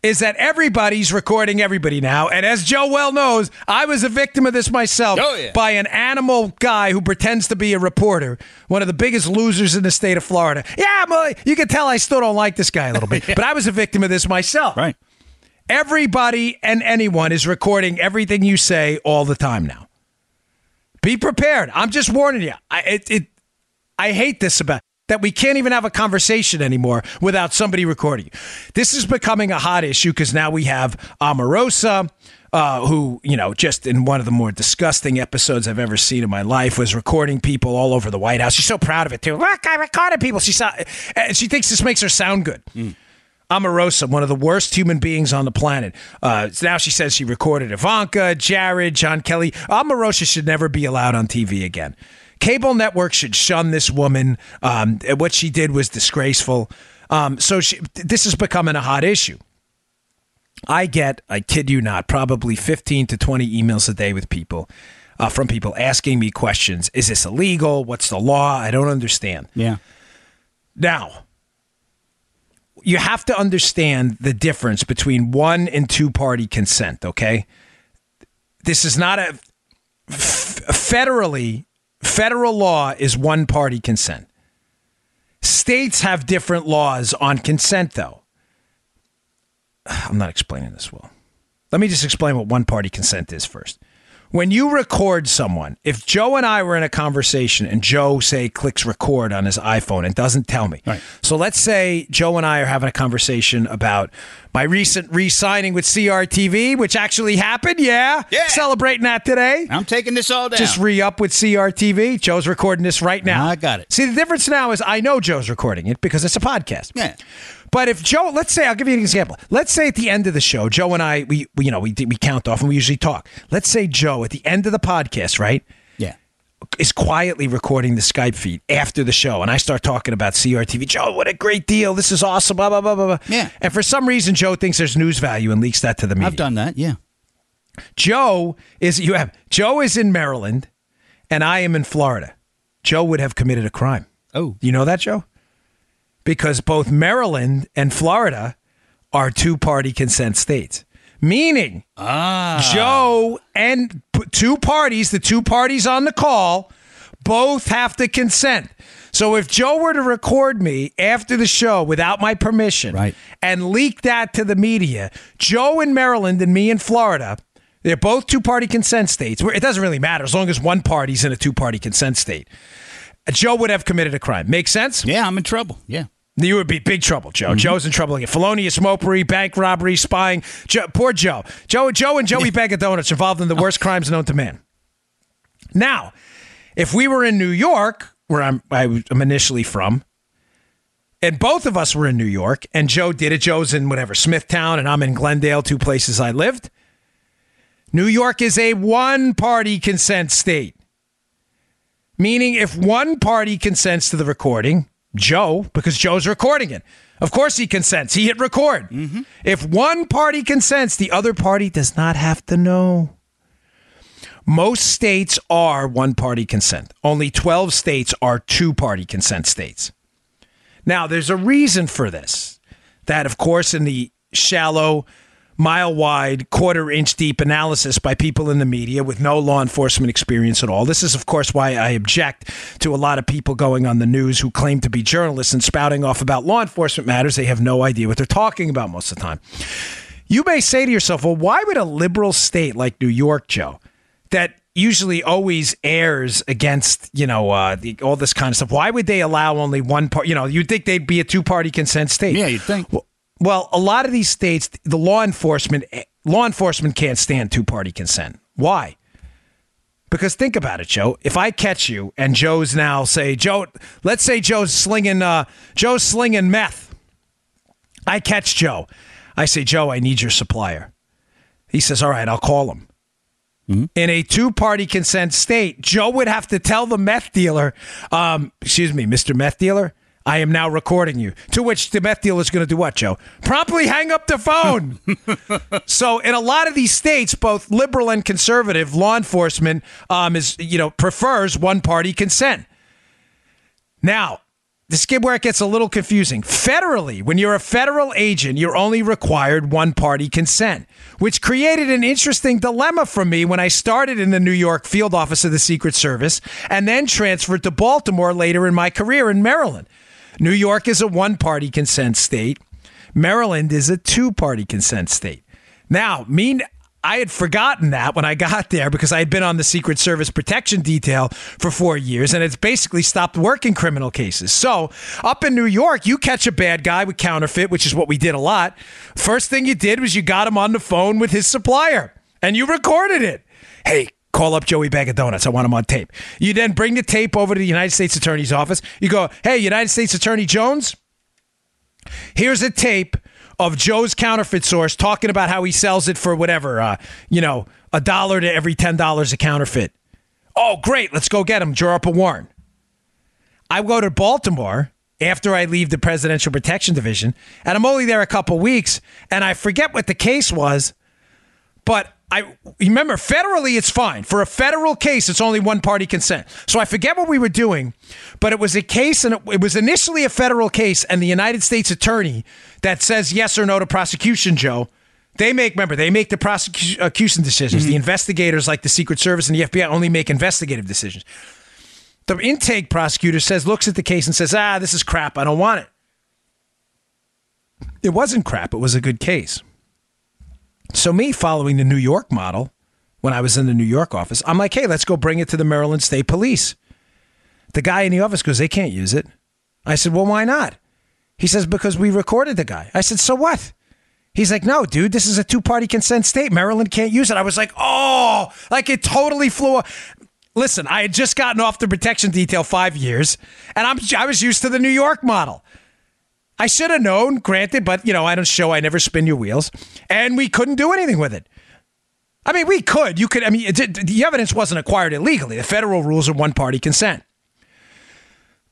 B: is that everybody's recording everybody now. And as Joe well knows, I was a victim of this myself
C: Oh, yeah.
B: by an animal guy who pretends to be a reporter, one of the biggest losers in the state of Florida. Yeah, well, you can tell I still don't like this guy a little bit, but I was a victim of this myself.
C: Right.
B: Everybody and anyone is recording everything you say all the time now. Be prepared. I'm just warning you. I it, it I hate this about that we can't even have a conversation anymore without somebody recording. This is becoming a hot issue because now we have Omarosa, uh, who, you know, just in one of the more disgusting episodes I've ever seen in my life, was recording people all over the White House. She's so proud of it, too. Look, I recorded people. She saw, and she thinks this makes her sound good. Omarosa, one of the worst human beings on the planet. Uh, now she says she recorded Ivanka, Jared, John Kelly. Omarosa should never be allowed on TV again. Cable networks should shun this woman. Um, what she did was disgraceful. Um, so she, this is becoming a hot issue. I get, I kid you not, probably 15 to 20 emails a day with people, uh, from people asking me questions. Is this illegal? What's the law? I don't understand.
C: Yeah.
B: Now, you have to understand the difference between one and two party consent, okay? This is not a f- federally, federal law is one party consent. States have different laws on consent, though. I'm not explaining this well. Let me just explain what one party consent is first. When you record someone, if Joe and I were in a conversation and Joe, say, clicks record on his iPhone and doesn't tell me.
C: Right.
B: So let's say Joe and I are having a conversation about my recent re signing with CRTV, which actually happened. Yeah.
C: Yeah.
B: Celebrating that today.
C: I'm taking this all down.
B: Just re up with CRTV. Joe's recording this right now.
C: I got it.
B: See, the difference now is I know Joe's recording it because it's a podcast.
C: Yeah.
B: But if Joe, let's say, I'll give you an example. Let's say at the end of the show, Joe and I, we, we you know, we we count off and we usually talk. Let's say Joe at the end of the podcast, right,
C: yeah.
B: is quietly recording the Skype feed after the show, and I start talking about CRTV. Joe, what a great deal! This is awesome. Blah blah blah blah blah.
C: Yeah.
B: And for some reason, Joe thinks there's news value and leaks that to the media.
C: I've done that. Yeah.
B: Joe is you have Joe is in Maryland, and I am in Florida. Joe would have committed a crime.
C: Oh.
B: You know that, Joe? Because both Maryland and Florida are two party consent states. Meaning,
C: Ah.
B: Joe and two parties, the two parties on the call, both have to consent. So if Joe were to record me after the show without my permission
C: Right.
B: and leak that to the media, Joe in Maryland and me in Florida, they're both two party consent states. It doesn't really matter as long as one party's in a two party consent state. Joe would have committed a crime. Make sense?
C: Yeah, I'm in trouble. Yeah.
B: You would be big trouble, Joe. Mm-hmm. Joe's in trouble again. Felonious mopery, bank robbery, spying. Joe, poor Joe. Joe, Joe, and Joey Bag of Donuts involved in the worst crimes known to man. Now, if we were in New York, where I'm, I'm initially from, and both of us were in New York, and Joe did it. Joe's in whatever Smithtown, and I'm in Glendale, two places I lived. New York is a one-party consent state. Meaning, if one party consents to the recording, Joe, because Joe's recording it, of course he consents. He hit record. Mm-hmm. If one party consents, the other party does not have to know. Most states are one party consent. Only 12 states are two party consent states. Now, there's a reason for this. That, of course, in the shallow, mile wide, quarter inch deep analysis by people in the media with no law enforcement experience at all. This is, of course, why I object to a lot of people going on the news who claim to be journalists and spouting off about law enforcement matters. They have no idea what they're talking about most of the time. You may say to yourself, well, why would a liberal state like New York, Joe, that usually always airs against, you know, uh, the, all this kind of stuff, why would they allow only one part? You know, you'd think they'd be a two party consent state.
C: Yeah, you'd think.
B: Well, well, a lot of these states, the law enforcement law enforcement can't stand two party consent. Why? Because think about it, Joe. If I catch you and Joe's now say Joe, let's say Joe's slinging uh, Joe's slinging meth. I catch Joe. I say, Joe, I need your supplier. He says, All right, I'll call him. In a two party consent state, Joe would have to tell the meth dealer, um, excuse me, Mr. Meth Dealer, I am now recording you. To which the meth dealer is going to do what, Joe? Promptly hang up the phone. so in a lot of these states, both liberal and conservative law enforcement um, is you know prefers one party consent. Now, this is where it gets a little confusing. Federally, when you're a federal agent, you're only required one party consent, which created an interesting dilemma for me when I started in the New York field office of the Secret Service and then transferred to Baltimore later in my career in Maryland. New York is a one party consent state, Maryland is a two party consent state. Now, mean I had forgotten that when I got there because I had been on the Secret Service protection detail for four years and it's basically stopped working criminal cases. So, up in New York, you catch a bad guy with counterfeit, which is what we did a lot. First thing you did was you got him on the phone with his supplier and you recorded it. Hey, call up Joey Bag of Donuts. I want him on tape. You then bring the tape over to the United States Attorney's office. You go, hey, United States Attorney Jones, here's a tape of Joe's counterfeit source talking about how he sells it for whatever, uh, you know, a dollar to every $10 a counterfeit. Oh, great. Let's go get him. Draw up a warrant. I go to Baltimore after I leave the Presidential Protection Division, and I'm only there a couple weeks, and I forget what the case was, but I remember federally it's fine. For a federal case, it's only one party consent. So I forget what we were doing, but it was a case and it, it was initially a federal case and the United States attorney that says yes or no to prosecution, Joe. They make remember, they make the prosecution decisions. The investigators like the Secret Service and the FBI only make investigative decisions. The intake prosecutor says looks at the case and says, "Ah, this is crap. I don't want it." It wasn't crap. It was a good case. So, me following the New York model when I was in the New York office, I'm like, hey, let's go bring it to the Maryland State Police. The guy in the office goes, they can't use it. I said, well, why not? He says, because we recorded the guy. I said, so what? He's like, no, dude, this is a two party consent state. Maryland can't use it. I was like, oh, like it totally flew. Listen, I had just gotten off the protection detail five years, and I'm I was used to the New York model. I should have known, granted, but you know, I don't show I never spin your wheels, and we couldn't do anything with it. I mean, we could. You could. I mean, it, the evidence wasn't acquired illegally. The federal rules are one party consent.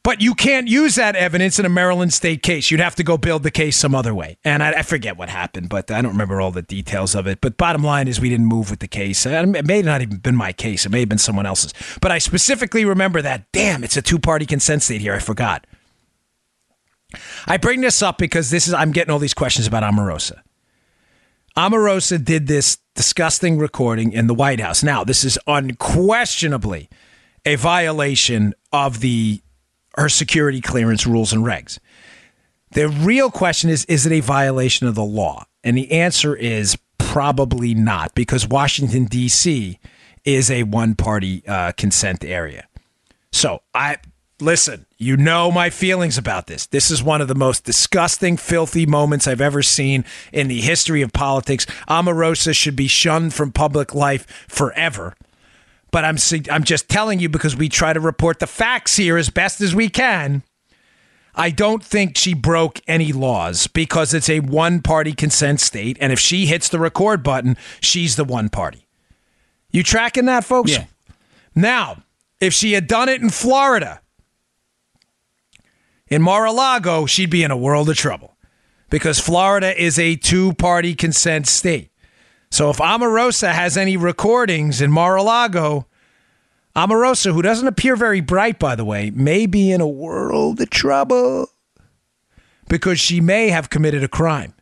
B: But you can't use that evidence in a Maryland state case. You'd have to go build the case some other way. And I, I forget what happened, but I don't remember all the details of it. But bottom line is, we didn't move with the case. It may not even been my case. It may have been someone else's. But I specifically remember that. Damn, it's a two party consent state here. I forgot. I bring this up because this is I'm getting all these questions about Omarosa. Omarosa did this disgusting recording in the White House. Now, this is unquestionably a violation of the her security clearance rules and regs. The real question is is it a violation of the law? And the answer is probably not because Washington D.C. is a one-party uh, consent area. So I listen, you know my feelings about this. This is one of the most disgusting, filthy moments I've ever seen in the history of politics. Omarosa should be shunned from public life forever. But I'm I'm just telling you because we try to report the facts here as best as we can. I don't think she broke any laws because it's a one party consent state. And if she hits the record button, she's the one party. You tracking that, folks?
C: Yeah.
B: Now, if she had done it in Florida, in Mar a Lago, she'd be in a world of trouble because Florida is a two party consent state. So if Omarosa has any recordings in Mar a Lago, Omarosa, who doesn't appear very bright, by the way, may be in a world of trouble because she may have committed a crime.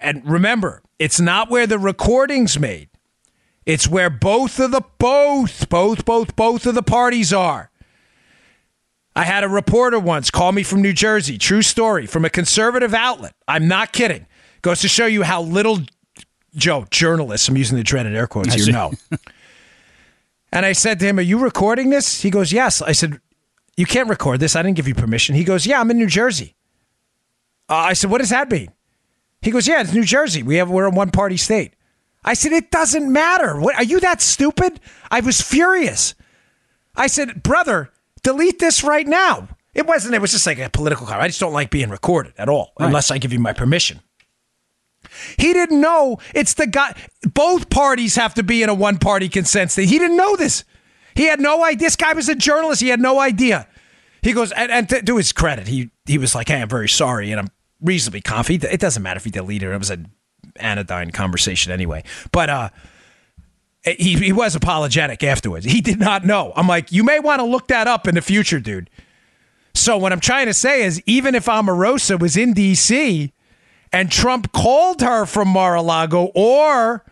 B: And remember, it's not where the recording's made. It's where both of the both, both, both, both of the parties are. I had a reporter once call me from New Jersey. True story from a conservative outlet. I'm not kidding. Goes to show you how little Joe journalists. I'm using the dreaded air quotes here. No. and I said to him, "Are you recording this?" He goes, "Yes." I said, "You can't record this. I didn't give you permission." He goes, "Yeah, I'm in New Jersey." Uh, I said, "What does that mean?" He goes, "Yeah, it's New Jersey. We have we're a one party state." I said, "It doesn't matter. What are you that stupid?" I was furious. I said, "Brother." Delete this right now. It wasn't, it was just like a political car. I just don't like being recorded at all right. unless I give you my permission. He didn't know it's the guy. Both parties have to be in a one party consent state. He didn't know this. He had no idea. This guy was a journalist. He had no idea. He goes, and, and to, to his credit, he he was like, hey, I'm very sorry. And I'm reasonably confident. It doesn't matter if he deleted it. It was an anodyne conversation anyway. But, uh, Eh, he, he was apologetic afterwards. He did not know. I'm like, you may want to look that up in the future, dude. So what I'm trying to say is, even if Omarosa was in D.C. and Trump called her from Mar-a-Lago or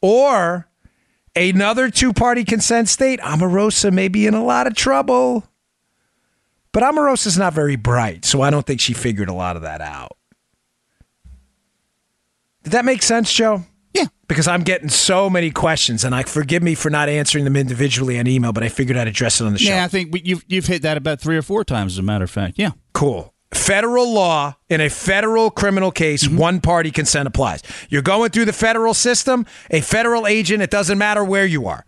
B: or another two-party consent state, Omarosa may be in a lot of trouble. But Omarosa's not very bright, so I don't think she figured a lot of that out. Did that make sense, Joe? Because I'm getting so many questions, and I forgive me for not answering them individually on email, but I figured I'd address it on the show.
C: Yeah, I think you've you've hit that about three or four times, as a matter of fact. Yeah.
B: Cool. Federal law in a federal criminal case, mm-hmm. one party consent applies. You're going through the federal system, a federal agent, it doesn't matter where you are.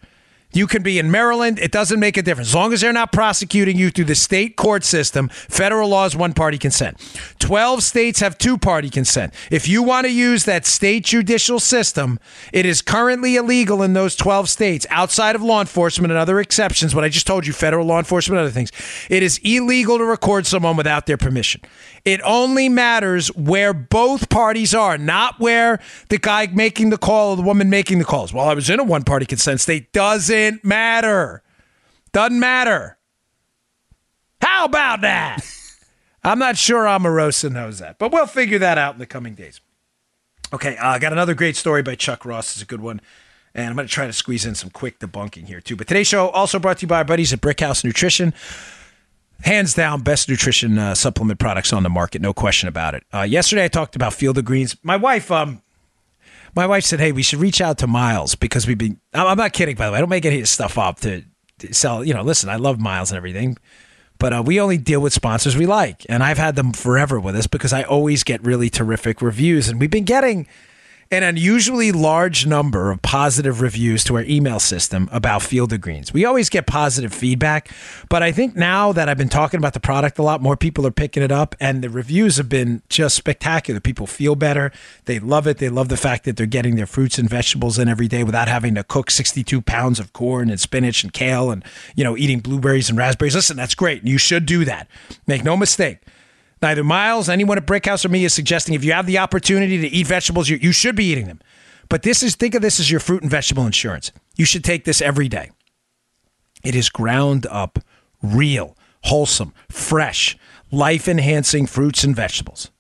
B: You can be in Maryland. It doesn't make a difference. As long as they're not prosecuting you through the state court system, federal law is one party consent. 12 states have two party consent. If you want to use that state judicial system, it is currently illegal in those 12 states, outside of law enforcement and other exceptions, what I just told you, federal law enforcement and other things. It is illegal to record someone without their permission. It only matters where both parties are, not where the guy making the call or the woman making the calls. Well, I was in a one party consent state. Doesn't matter. Doesn't matter. How about that? I'm not sure Omarosa knows that, but we'll figure that out in the coming days. Okay, I uh, got another great story by Chuck Ross. It's a good one. And I'm going to try to squeeze in some quick debunking here, too. But today's show also brought to you by our buddies at Brickhouse Nutrition. Hands down, best nutrition uh, supplement products on the market, no question about it. Uh, yesterday, I talked about Field of Greens. My wife, um, my wife said, "Hey, we should reach out to Miles because we've been." I'm not kidding, by the way. I don't make any of this stuff up to, sell. You know, listen, I love Miles and everything, but uh, we only deal with sponsors we like, and I've had them forever with us because I always get really terrific reviews, and we've been getting an unusually large number of positive reviews to our email system about Field of Greens. We always get positive feedback, but I think now that I've been talking about the product a lot, more people are picking it up, and the reviews have been just spectacular. People feel better. They love it. They love the fact that they're getting their fruits and vegetables in every day without having to cook 62 pounds of corn and spinach and kale and, you know, eating blueberries and raspberries. Listen, that's great. You should do that. Make no mistake. Neither Miles, anyone at Brickhouse, or me is suggesting if you have the opportunity to eat vegetables, you, you should be eating them. But this is think of this as your fruit and vegetable insurance. You should take this every day. It is ground up, real, wholesome, fresh, life enhancing fruits and vegetables.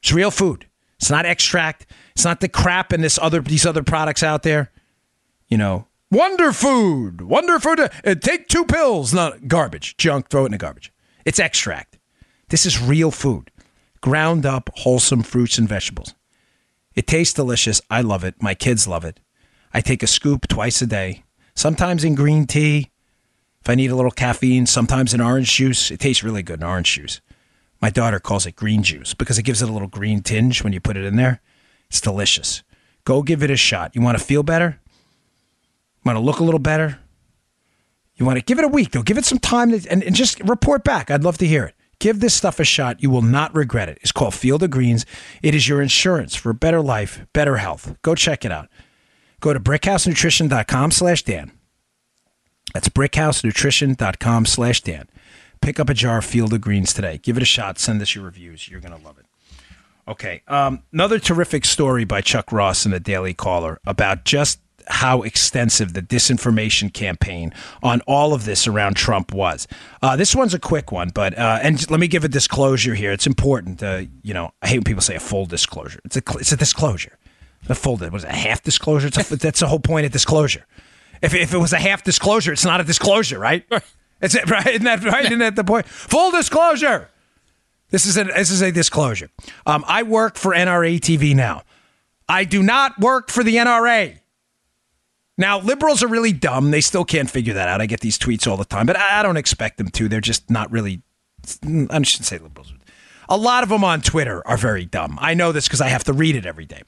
B: It's real food. It's not extract. It's not the crap in this other these other products out there. You know, Wonder Food, Wonder Food. Uh, take two pills. Not garbage, junk. Throw it in the garbage. It's extract. This is real food, ground up, wholesome fruits and vegetables. It tastes delicious. I love it. My kids love it. I take a scoop twice a day, sometimes in green tea. If I need a little caffeine, sometimes in orange juice. It tastes really good in orange juice. My daughter calls it green juice because it gives it a little green tinge when you put it in there. It's delicious. Go give it a shot. You want to feel better? Want to look a little better? You want to give it a week, though. Give it some time and, and just report back. I'd love to hear it. Give this stuff a shot. You will not regret it. It's called Field of Greens. It is your insurance for a better life, better health. Go check it out. Go to brickhousenutrition.com slash Dan. That's brickhousenutrition.com slash Dan. Pick up a jar of Field of Greens today. Give it a shot. Send us your reviews. You're going to love it. Okay. Um, another terrific story by Chuck Ross in the Daily Caller about just how extensive the disinformation campaign on all of this around Trump was. Uh, this one's a quick one, but uh, and let me give a disclosure here. It's important. Uh, you know, I hate when people say a full disclosure. It's a it's a disclosure. A full was it a half disclosure? A, that's the whole point of disclosure. If, if it was a half disclosure, it's not a disclosure, right? It's it, right? Isn't that right? Isn't that the point? Full disclosure. This is a this is a disclosure. Um, I work for NRA TV now. I do not work for the NRA. Now, liberals are really dumb. They still can't figure that out. I get these tweets all the time, but I don't expect them to. They're just not really. I shouldn't say liberals. A lot of them on Twitter are very dumb. I know this because I have to read it every day.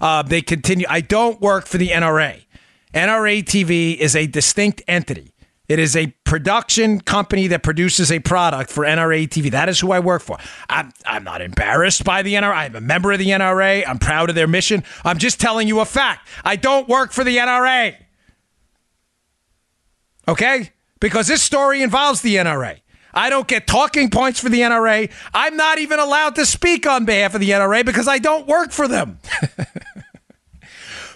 B: Uh, they continue. I don't work for the NRA. NRA TV is a distinct entity. It is a production company that produces a product for NRA TV. That is who I work for. I'm, I'm not embarrassed by the NRA. I'm a member of the NRA. I'm proud of their mission. I'm just telling you a fact. I don't work for the NRA. Okay? Because this story involves the NRA. I don't get talking points for the NRA. I'm not even allowed to speak on behalf of the NRA because I don't work for them.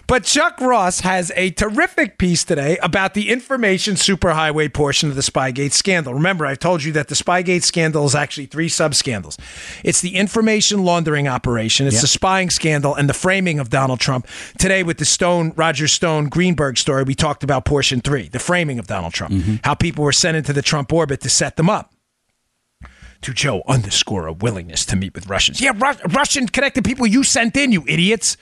B: But Chuck Ross has a terrific piece today about the information superhighway portion of the Spygate scandal. Remember, I told you that the Spygate scandal is actually three sub scandals. It's the information laundering operation, it's yep. the spying scandal, and the framing of Donald Trump. Today, with the Stone, Roger Stone Greenberg story, we talked about portion three, the framing of Donald Trump, mm-hmm. how people were sent into the Trump orbit to set them up to Joe underscore a willingness to meet with Russians. Yeah, Ru- Russian connected people you sent in, you idiots.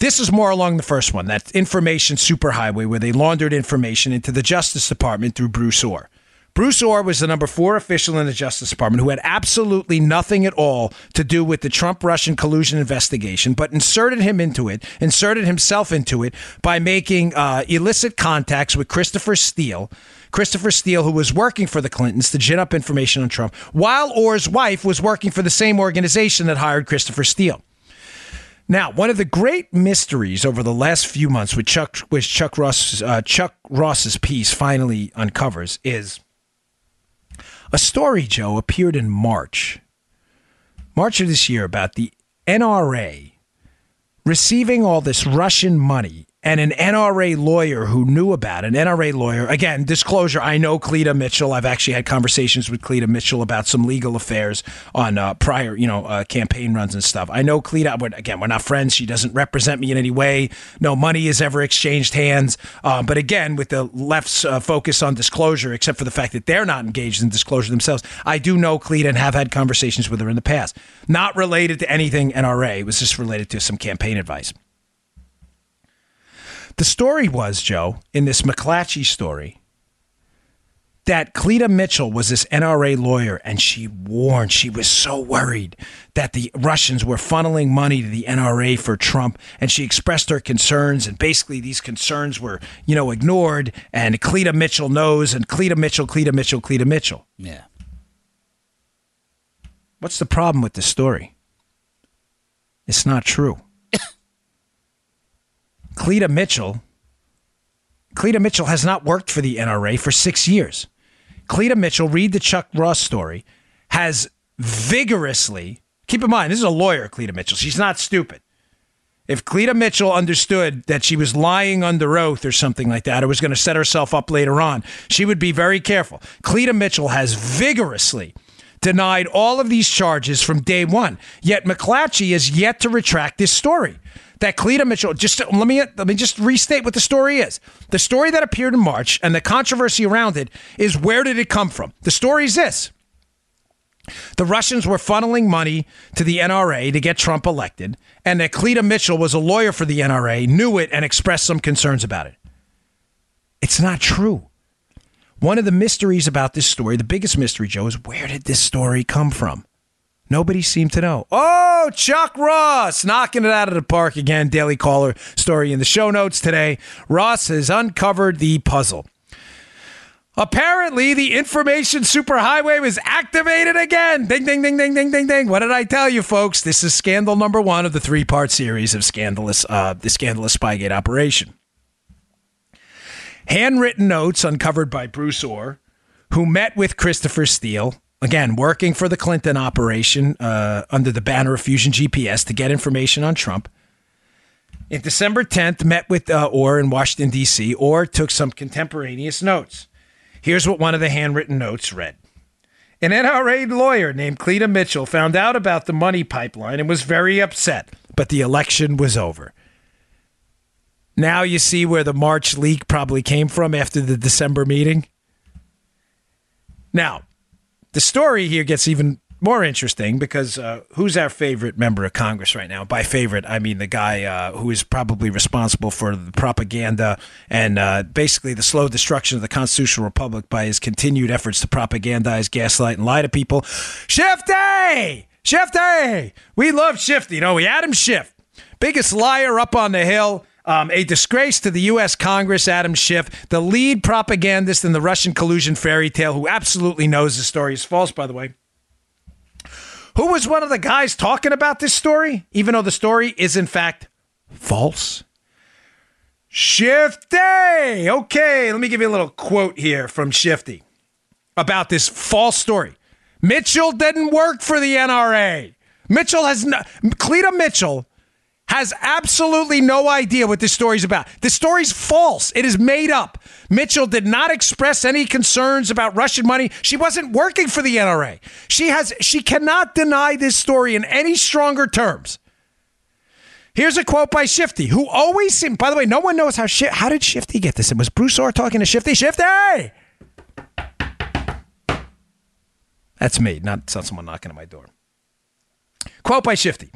B: This is more along the first one, that information superhighway where they laundered information into the Justice Department through Bruce Ohr. Bruce Ohr was the number four official in the Justice Department who had absolutely nothing at all to do with the Trump Russian collusion investigation, but inserted him into it, inserted himself into it by making uh, illicit contacts with Christopher Steele. Christopher Steele, who was working for the Clintons to gin up information on Trump, while Ohr's wife was working for the same organization that hired Christopher Steele. Now, one of the great mysteries over the last few months, which Chuck, which Chuck Ross, uh, Chuck Ross's piece finally uncovers, is a story. Joe appeared in March, March of this year, about the NRA receiving all this Russian money and an NRA lawyer who knew about it, an NRA lawyer. Again, disclosure: I know Cleta Mitchell. I've actually had conversations with Cleta Mitchell about some legal affairs on uh, prior, you know, uh, campaign runs and stuff. I know Cleta. but Again, we're not friends. She doesn't represent me in any way. No money has ever exchanged hands. Uh, but again, with the left's uh, focus on disclosure, except for the fact that they're not engaged in disclosure themselves, I do know Cleta and have had conversations with her in the past. Not related to anything NRA. It was just related to some campaign advice. The story was, Joe, in this McClatchy story, that Cleta Mitchell was this NRA lawyer, and she warned, she was so worried that the Russians were funneling money to the NRA for Trump, and she expressed her concerns, and basically these concerns were, you know, ignored, and Cleta Mitchell knows, and Cleta Mitchell, Cleta Mitchell, Cleta Mitchell.
C: Yeah.
B: What's the problem with this story? It's not true. Cleta Mitchell, Cleta Mitchell has not worked for the NRA for six years. Cleta Mitchell, read the Chuck Ross story, has vigorously, keep in mind, this is a lawyer, Cleta Mitchell. She's not stupid. If Cleta Mitchell understood that she was lying under oath or something like that, or was going to set herself up later on, she would be very careful. Cleta Mitchell has vigorously denied all of these charges from day one. Yet McClatchy is yet to retract this story that Cleta Mitchell. Just let me let me just restate what the story is. The story that appeared in March and the controversy around it is where did it come from? The story is this. The Russians were funneling money to the NRA to get Trump elected, and that Cleta Mitchell was a lawyer for the NRA, knew it, and expressed some concerns about it. It's not true. One of the mysteries about this story, the biggest mystery, Joe, is where did this story come from? Nobody seemed to know. Oh, Chuck Ross knocking it out of the park again. Daily Caller story in the show notes today. Ross has uncovered the puzzle. Apparently, the information superhighway was activated again. Ding, ding, ding, ding, ding, ding, ding. What did I tell you, folks? This is scandal number one of the three-part series of scandalous, uh, the scandalous Spygate operation. Handwritten notes uncovered by Bruce Ohr, who met with Christopher Steele again, working for the Clinton operation uh, under the banner of Fusion GPS to get information on Trump. In December 10th, met with uh, Ohr in Washington, D.C. Ohr took some contemporaneous notes. Here's what one of the handwritten notes read. An NRA lawyer named Cleta Mitchell found out about the money pipeline and was very upset, but the election was over. Now you see where the March leak probably came from after the December meeting. Now, the story here gets even more interesting because uh, who's our favorite member of Congress right now? By favorite, I mean the guy uh, who is probably responsible for the propaganda and uh, basically the slow destruction of the constitutional republic by his continued efforts to propagandize, gaslight, and lie to people. Shifty! Shifty! We love Shifty. You know, we Adam Schiff, biggest liar up on the hill. Um, a disgrace to the U.S. Congress, Adam Schiff, the lead propagandist in the Russian collusion fairy tale, who absolutely knows the story is false, by the way. Who was one of the guys talking about this story, even though the story is, in fact, false? Shifty! Okay, let me give you a little quote here from Shifty about this false story. Mitchell didn't work for the NRA. Mitchell has no, Cleta Mitchell has absolutely no idea what this story's about. The story's false. It is made up. Mitchell did not express any concerns about Russian money. She wasn't working for the NRA. She has she cannot deny this story in any stronger terms. Here's a quote by Shifty, who always seemed, by the way, no one knows how how did Shifty get this? It was Bruce Ohr talking to Shifty. Shifty! That's me, not, not someone knocking at my door. Quote by Shifty.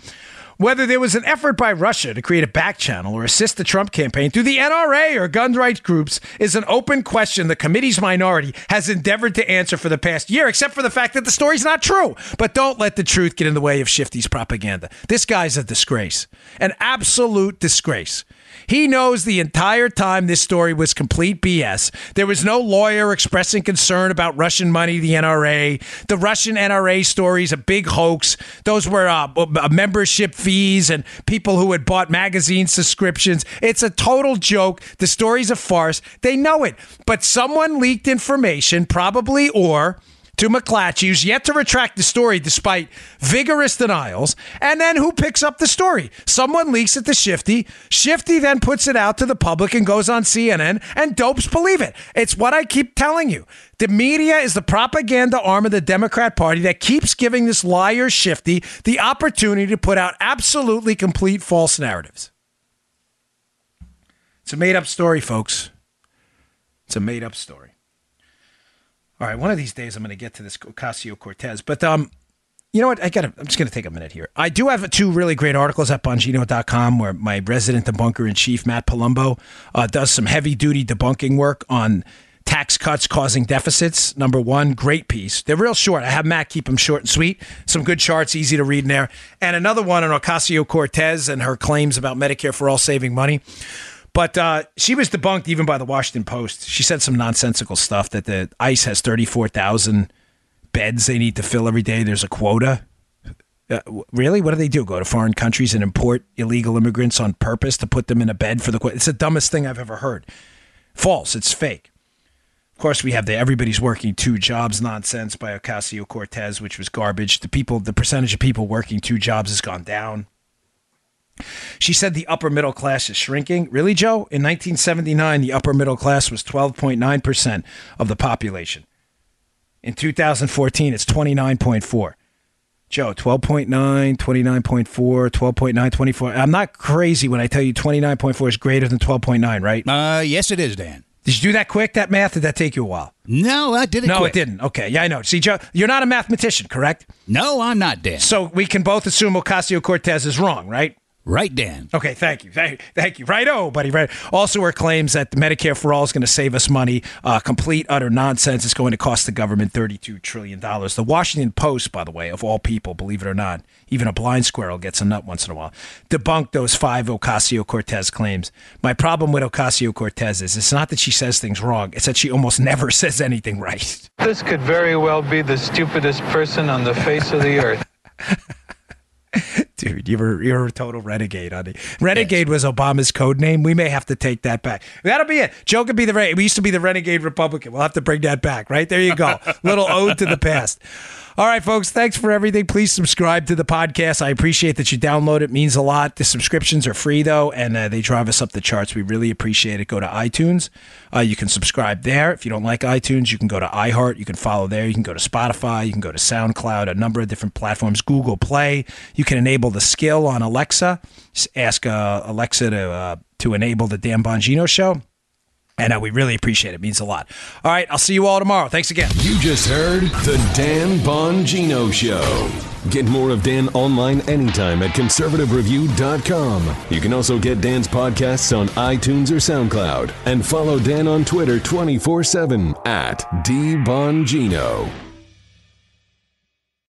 B: Whether there was an effort by Russia to create a back channel or assist the Trump campaign through the NRA or gun rights groups is an open question the committee's minority has endeavored to answer for the past year, except for the fact that the story's not true. But don't let the truth get in the way of Shifty's propaganda. This guy's a disgrace, an absolute disgrace. He knows the entire time this story was complete BS. There was no lawyer expressing concern about Russian money, the NRA. The Russian NRA story is a big hoax. Those were uh, membership fees and people who had bought magazine subscriptions. It's a total joke. The story's a farce. They know it. But someone leaked information, probably Ohr to McClatchy, who's yet to retract the story despite vigorous denials. And then who picks up the story? Someone leaks it to Shifty. Shifty then puts it out to the public and goes on CNN, and dopes believe it. It's what I keep telling you. The media is the propaganda arm of the Democrat Party that keeps giving this liar Shifty the opportunity to put out absolutely complete false narratives. It's a made up story, folks. It's a made up story. All right, one of these days I'm going to get to this Ocasio Cortez, but um, you know what? I got. I'm just going to take a minute here. I do have two really great articles at Bongino.com where my resident debunker in chief Matt Palumbo uh, does some heavy duty debunking work on tax cuts causing deficits. Number one, great piece. They're real short. I have Matt keep them short and sweet. Some good charts, easy to read in there. And another one on Ocasio Cortez and her claims about Medicare for all saving money. But uh, she was debunked even by the Washington Post. She said some nonsensical stuff that the ICE has 34,000 beds they need to fill every day. There's a quota. Uh, really? What do they do? Go to foreign countries and import illegal immigrants on purpose to put them in a bed for the quota? It's the dumbest thing I've ever heard. False. It's fake. Of course, we have the everybody's working two jobs nonsense by Ocasio Cortez, which was garbage. The people, the percentage of people working two jobs has gone down. She said the upper middle class is shrinking. Really, Joe? In 1979, the upper middle class was 12.9% of the population. In 2014, it's 29.4. Joe, 12.9, 29.4, 12.9, 24. I'm not crazy when I tell you 29.4 is greater than 12.9, right?
C: Uh, yes, it is, Dan.
B: Did you do that quick, that math? Did that take you a while?
C: No, I did it
B: No,
C: quick.
B: it didn't. Okay. Yeah, I know. See, Joe, you're not a mathematician, correct?
C: No, I'm not, Dan.
B: So we can both assume Ocasio Cortez is wrong, right?
C: Right, Dan.
B: Okay, thank you. Thank, thank you. Right, oh, buddy. Right. Also, her claims that the Medicare for All is going to save us money. Uh, complete, utter nonsense. It's going to cost the government $32 trillion. The Washington Post, by the way, of all people, believe it or not, even a blind squirrel gets a nut once in a while, debunked those five Ocasio Cortez claims. My problem with Ocasio Cortez is it's not that she says things wrong, it's that she almost never says anything right.
D: This could very well be the stupidest person on the face of the earth.
B: Dude, you were you're a total renegade, honey. Renegade was Obama's code name. We may have to take that back. That'll be it. Joe could be the we used to be the renegade Republican. We'll have to bring that back. Right there, you go. Little ode to the past. All right, folks. Thanks for everything. Please subscribe to the podcast. I appreciate that you download it. means a lot. The subscriptions are free though, and uh, they drive us up the charts. We really appreciate it. Go to iTunes. Uh, you can subscribe there. If you don't like iTunes, you can go to iHeart. You can follow there. You can go to Spotify. You can go to SoundCloud. A number of different platforms. Google Play. You can enable the skill on Alexa. Just ask uh, Alexa to uh, to enable the Dan Bongino show. And uh, we really appreciate it. it. Means a lot. All right, I'll see you all tomorrow. Thanks again.
A: You just heard the Dan Bongino Show. Get more of Dan online anytime at conservativereview.com. You can also get Dan's podcasts on iTunes or SoundCloud. And follow Dan on Twitter 24 7 at DBongino.